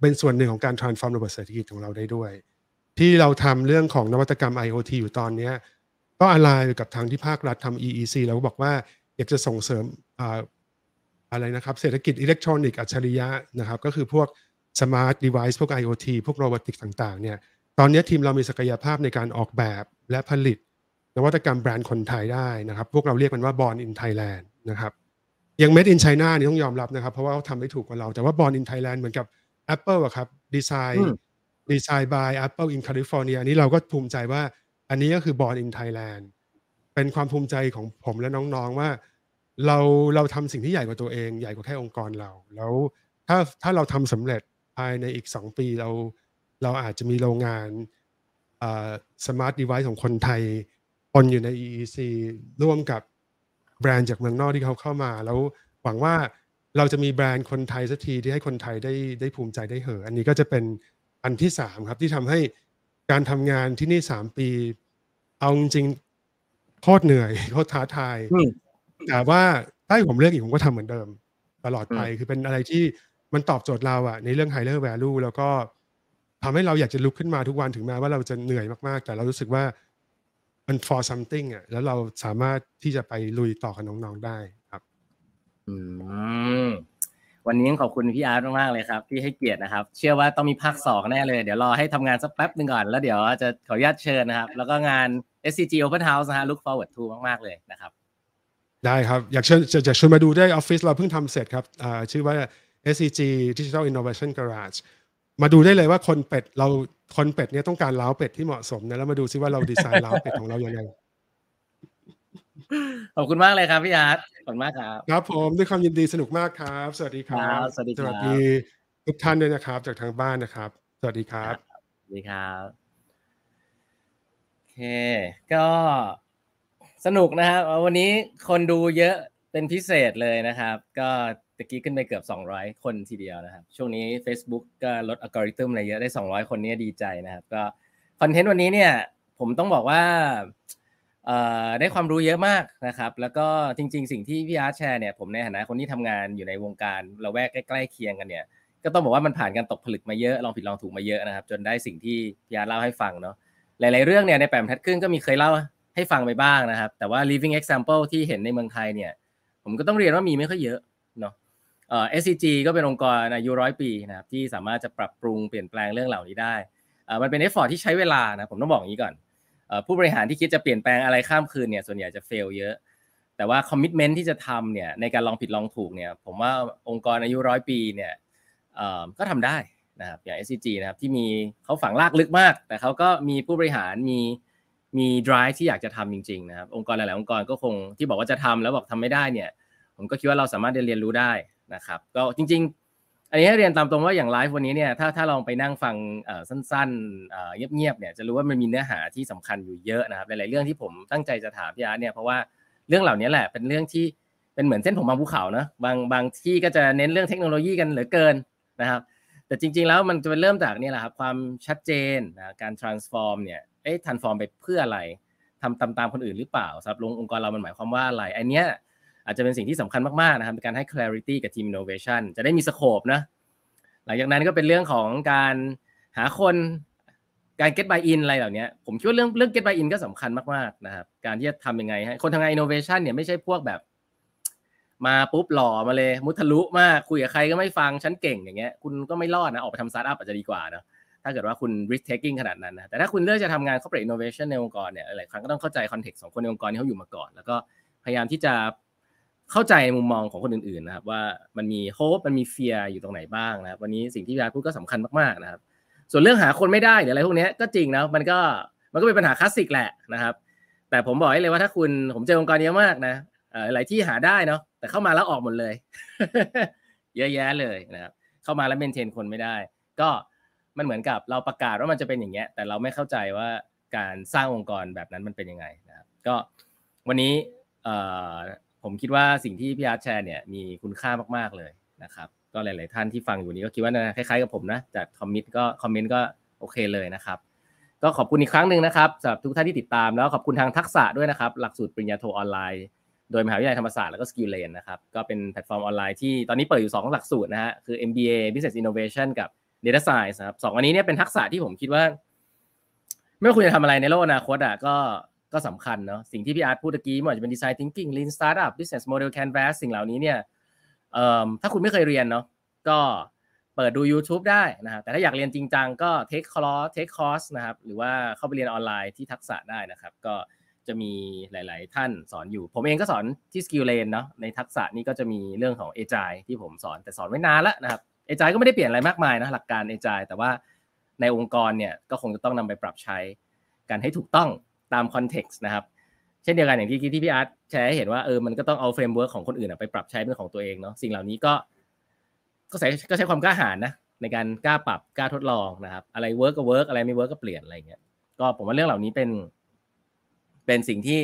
เป็นส่วนหนึ่งของการ transform ระบบเศรษฐกิจของเราได้ด้วย ที่เราทำเรื่องของนวัตกรรม IoT อยู่ตอนนี้ก็อะไรกับทางที่ภาครัฐทำ EEC แล้วก็บอกว่าอยากจะส่งเสริมอ่าอะไรนะครับ เศรษฐกิจอิเล็กทรอนิกส์อัจฉริยะนะครับ ก็คือพวก Smart Device พวก IoT พวก robotic ต่างๆเนี่ยตอนนี้ทีมเรามีศักยภาพในการออกแบบและผลิต นวัตกรรมแบรนด์คนไทยได้นะครับ พวกเราเรียกมันว่า Born in Thailand นะครับ ยัง Made in China นี่ต้องยอมรับนะครับ เพราะว่าเขาทำได้ถูกกว่าเรา แต่ว่า Born in Thailand เหมือนกับ Apple อะครับดีไซอืน์มดีไซน์ by Apple in California อันนี้เราก็ภูมิใจว่า อันนี้ก็คือ Born in Thailand เป็นความภูมิใจของผมและน้องๆว่า เราเราทำสิ่งที่ใหญ่กว่าตัวเอง ใหญ่กว่าแค่องค์กรเรา แล้วถ้าถ้าเราทำสำเร็จภายในอีก 2 ปีเราเราอาจจะมีโรงงาน smart device ของคนไทยปนอยู่ใน EEC ร่วมกับ แบรนด์จากเมืองนอกที่เขาเข้ามา แล้วหวังว่าเราจะมีแบรนด์คนไทยสักทีที่ให้คนไทยได้ได้ภูมิใจได้เหอะอันนี้ก็จะเป็นอันที่สามครับที่ทำให้การทำงานที่นี่สามปี เอาจริงๆโคตรเหนื่อยโคตรท้าทายอืมแต่ว่าถ้าให้ผมเลือกอีกผมก็ทำเหมือนเดิม ตลอดไปอืมคือเป็นอะไรที่มันตอบโจทย์เราอะในเรื่อง higher value แล้วก็ทำให้เราอยากจะลุกขึ้นมาทุกวันถึงแม้ว่าเราจะเหนื่อยมากๆ แต่เรารู้สึกว่า มัน for something อะแล้วเราสามารถที่จะไปลุยต่อกับน้องๆได้ครับ อืมวันนี้ขอบคุณพี่อาร์ตมากๆเลยครับ ที่ให้เกียรตินะครับ เชื่อว่าต้องมีภาคสองแน่เลย เดี๋ยวรอให้ทำงานสักแป๊บหนึ่งก่อน แล้วเดี๋ยวจะขออนุญาตเชิญนะครับ แล้วก็งาน SCG Open House นะฮะ look forward to มากๆเลยนะครับ ได้ครับ อยากเชิญจะจะชวนมาดูได้ออฟฟิศเราเพิ่งทำเสร็จครับอ่าชื่อว่า SCG Digital Innovation Garage มาดูได้เลยว่าคนเป็ดเราคนเป็ดเนี่ยต้องการเล้าเป็ดที่เหมาะสมนะแล้วมาดูซิว่าเราดีไซน์เล้าเป็ดของเรายังไงขอบคุณมากเลยครับพี่อาร์ตขอบคุณมากครับ ครับผมด้วยความยินดีสนุกมากครับ สวัสดีครัครับบสวัสดีครับสวัสดีทุกท่านด้วยนะครับ จากทางบ้านนะครับ สวัสดีครับ สวัสดีครับโอเค ก็สนุกนะครับวันนี้คนดูเยอะเป็นพิเศษเลยนะครับ ก็ ตะกี้ขึ้นไปเกือบ 200 คนทีเดียวนะครับ ช่วงนี้ Facebook ก็ลดอัลกอริทึมอะไรเยอะได้ 200 คนเนี้ดีใจนะครับ ก็คอนเทนต์วันนี้เนี่ยผมต้องบอกว่าได้ความรู้เยอะมากนะครับ แล้วก็จริง ๆ สิ่งที่พี่อาร์ตแชร์เนี่ยผมในฐานะคนที่ทำงานอยู่ในวงการเราแวกใกล้ๆเคียงกันเนี่ย ก็ต้องบอกว่ามันผ่านการตกผลึกมาเยอะลองผิดลองถูกมาเยอะนะครับ จนได้สิ่งที่พี่อาร์ตเล่าให้ฟังเนาะหลาย ๆ เรื่องเนี่ยในแปมแพทครึ่งก็มีเคยเล่าให้ฟังไปบ้างนะครับ แต่ว่า living example ที่เห็นในเมืองไทยเนี่ย ผมก็ต้องเรียนว่ามีไม่ค่อยเยอะเนาะ เอ่อ SCG ก็เป็นองค์กรอายุร้อยปีนะครับที่สามารถจะปรับปรุงเปลี่ยนแปลงเรื่องเหล่านี้ได้มันเป็น effort ที่ใช้เวลานะผมต้องบอกอย่างนี้ก่อนผู้บริหารที่คิดจะเปลี่ยนแปลงอะไรข้ามคืนเนี่ยส่วนใหญ่จะ fail เยอะ แต่ว่า commitment ที่จะทำเนี่ยในการลองผิดลองถูกเนี่ยผมว่าองค์กรอายุร้อยปีเนี่ยก็ทำได้นะครับอย่าง SCG นะครับที่มีเขาฝังลากลึกมาก แต่เขาก็มีผู้บริหารมีมี drive ที่อยากจะทำจริงๆนะครับองค์กรหลายๆองค์กรก็คงที่บอกว่าจะทำแล้วบอกทำไม่ได้เนี่ยผมก็คิดว่าเราสามารถเรียนรู้ได้ นะครับก็จริง ๆ อันนี้ให้เรียนตามตรงว่าอย่างไลฟ์วันนี้เนี่ยถ้าถ้าลองไปนั่งฟังสั้นๆเงียบๆเนี่ยจะรู้ว่ามันมีเนื้อหาที่สำคัญอยู่เยอะนะครับหลายๆเรื่องที่ผมตั้งใจจะถามพี่อาร์ตเนี่ยเพราะว่าเรื่องเหล่านี้แหละเป็นเรื่องที่เป็นเหมือนเส้นผมบางภูเขานะบางบางที่ก็จะเน้นเรื่องเทคโนโลยีกันเหลือเกินนะครับ แต่จริง ๆ แล้วมันจะเป็นเริ่มจากนี่แหละครับความชัดเจนนะการ transform เนี่ยเอ๊ะ transform ไปเพื่ออะไรทำตามตามคนอื่นหรือเปล่าสำหรับองค์กรเรามันหมายความว่าอะไรอันเนี้ย อาจจะเป็นสิ่งที่สำคัญมากๆนะครับในการให้ clarity กับทีม innovation จะได้มีสโคปนะหลังจากนั้นก็เป็นเรื่องของการหาคนการ get buy in อะไรเหล่านี้ผมคิดว่าเรื่องเรื่อง get buy in ก็สำคัญมากๆนะครับการที่จะทำยังไงให้คนทำงาน innovation เนี่ยไม่ใช่พวกแบบ มาปุ๊บหล่อมาเลยมุทะลุมากคุยกับใครก็ไม่ฟังฉันเก่งอย่างเงี้ยคุณก็ไม่รอดนะออกไปทำสตาร์ทอัพอาจจะดีกว่านะถ้าเกิดว่าคุณ risk taking ขนาดนั้นนะแต่ถ้าคุณเลือกจะทำงาน corporate innovation ในองค์กรเนี่ยหลายครั้งก็ต้องเข้าใจ context ของคนในองค์กรที่เขาอยู่มาก่อน แล้วก็พยายามที่จะ เข้าใจมุมมองของคนอื่นๆนะครับ ว่ามันมี hope มันมี fear อยู่ตรงไหนบ้างนะครับ วันนี้สิ่งที่พี่อาร์พูดก็สำคัญมากๆนะครับ ส่วนเรื่องหาคนไม่ได้หรืออะไรพวกนี้ก็จริงนะมันก็มันก็เป็นปัญหาคลาสสิกแหละนะครับ แต่ผมบอกให้เลยว่าถ้าคุณผมเจอองค์กรเยอะมากนะอ่อหลายที่หาได้เนาะแต่เข้ามาแล้วออกหมดเลย เยอะแยะเลยนะครับเข้ามาแล้วเมนเทนคนไม่ได้ ก็มันเหมือนกับเราประกาศว่ามันจะเป็นอย่างเงี้ย แต่เราไม่เข้าใจว่าการสร้างองค์กรแบบนั้นมันเป็นยังไงนะครับ ก็วันนี้ ผมคิดว่าสิ่งที่พี่อาร์ตแชร์เนี่ยมีคุณค่ามากๆเลยนะครับ ก็หลาย ๆ ท่านที่ฟังอยู่นี้ก็คิดว่านะคล้าย ๆ กับผมนะจากคอมมิตก็คอมเมนต์ก็โอเคเลยนะครับ ก็ขอบคุณอีกครั้งหนึ่งนะครับสำหรับทุกท่านที่ติดตามแล้วขอบคุณทาง TUXSA ด้วยนะครับ หลักสูตรปริญญาโทออนไลน์ โดยมหาวิทยาลัยธรรมศาสตร์แล้วก็ SkillLane นะครับก็เป็นแพลตฟอร์มออนไลน์ที่ตอนนี้เปิดอยู่ 2 หลักสูตรนะฮะคือ MBA Business Innovation กับ Data Science นะครับสองอันนี้เนี่ยเป็นทักษะที่ผมคิดว่า ไม่ว่าคุณจะทำอะไรในโลกอนาคตอะก็ ก็สำคัญเนาะสิ่งที่พี่อาร์ตพูดตะกี้ไม่ว่าจะเป็น Design Thinking Lean Startup Business Model Canvas สิ่งเหล่านี้เนี่ยเอ่อถ้าคุณไม่เคยเรียนเนาะก็เปิดดู YouTube ได้นะครับแต่ถ้าอยากเรียนจริงจังก็ take course take course นะครับหรือว่าเข้าไปเรียนออนไลน์ที่ TUXSA ได้นะครับ ก็จะมีหลาย ๆ ท่านสอนอยู่ ผมเองก็สอนที่ SkillLane เนาะใน TUXSA นี้ก็จะมีเรื่องของ a g i l e ที่ผมสอนแต่สอนไว้นานแล้วนะครับ a g i l e ก็ไม่ได้เปลี่ยนอะไรมากมายนะหลักการ a g i l e แต่ว่าในองค์กรเนี่ยก็คงจะต้องนำไปปรับใช้กันให้ถูกต้อง ตาม context นะครับเช่นเดียวกันอย่างที่ที่พี่อาร์ตแชร์ให้เห็นว่าเออมันก็ต้องเอา framework ของคนอื่นไปปรับใช้เป็นของตัวเองเนาะสิ่งเหล่านี้ก็ก็ใช้ก็ใช้ความกล้าหาญนะในการกล้าปรับกล้าทดลองนะครับ อะไร work ก็ work อะไรไม่ work ก็เปลี่ยนอะไรเงี้ยก็ผมว่าเรื่องเหล่านี้เป็น เป็นสิ่งที่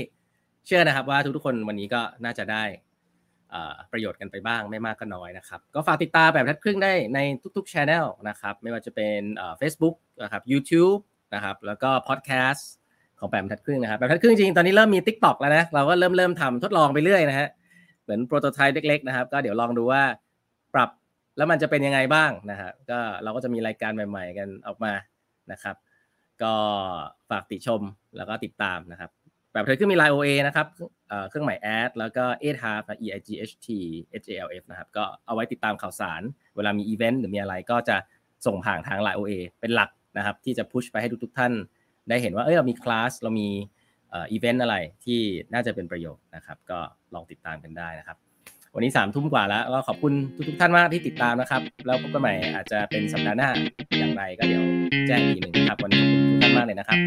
เชื่อนะครับ ว่าทุกๆคนวันนี้ก็น่าจะได้ประโยชน์กันไปบ้างไม่มากก็น้อยนะครับ ก็ฝากติดตามแปดบรรทัดครึ่งได้ในทุกๆช anel นะครับ ไม่ว่าจะเป็นเอ่อ Facebook นะครับ YouTube นะครับ แล้วก็ Podcast ของแปดบรรทัดครึ่งนะครับแปดบรรทัดครึ่งจริงๆตอนนี้เริ่มมี TikTok แล้วนะเราก็เริ่มเริ่มทำทดลองไปเรื่อยนะฮะเหมือนโปรโตไทป์เล็กๆนะครับก็เดี๋ยวลองดูว่าปรับแล้วมันจะเป็นยังไงบ้างนะฮะก็เราก็จะมีรายการใหม่ ๆ กันออกมานะครับ ก็ฝากติชมแล้วก็ติดตามนะครับแบบเธอขึ้นมี Line OA นะครับเครื่องหมายแอดแล้วก็ e h a l f e i g h t h a l f นะครับก็เอาไว้ติดตามข่าวสาร เวลามีอีเวนต์หรือมีอะไรก็จะส่งผ่านทาง Line OA เป็นหลักนะครับ ที่จะพุชไปให้ทุกๆท่าน ได้เห็นว่าเอ้ยเรามีคลาสเรามีอีเวนต์อะไรที่น่าจะเป็นประโยชน์นะครับ ก็ลองติดตามกันได้นะครับ วันนี้3ามทุ่มกว่าแล้วก็ขอบคุณทุกๆท่านมากที่ติดตามนะครับ แล้วพบกันใหม่อาจจะเป็นสัปดาห์หน้าอย่างไรก็เดี๋ยวแจ้งอีกหนึ่งนะครับ วันนี้ขอบคุณทุกท่านมากเลยนะครับ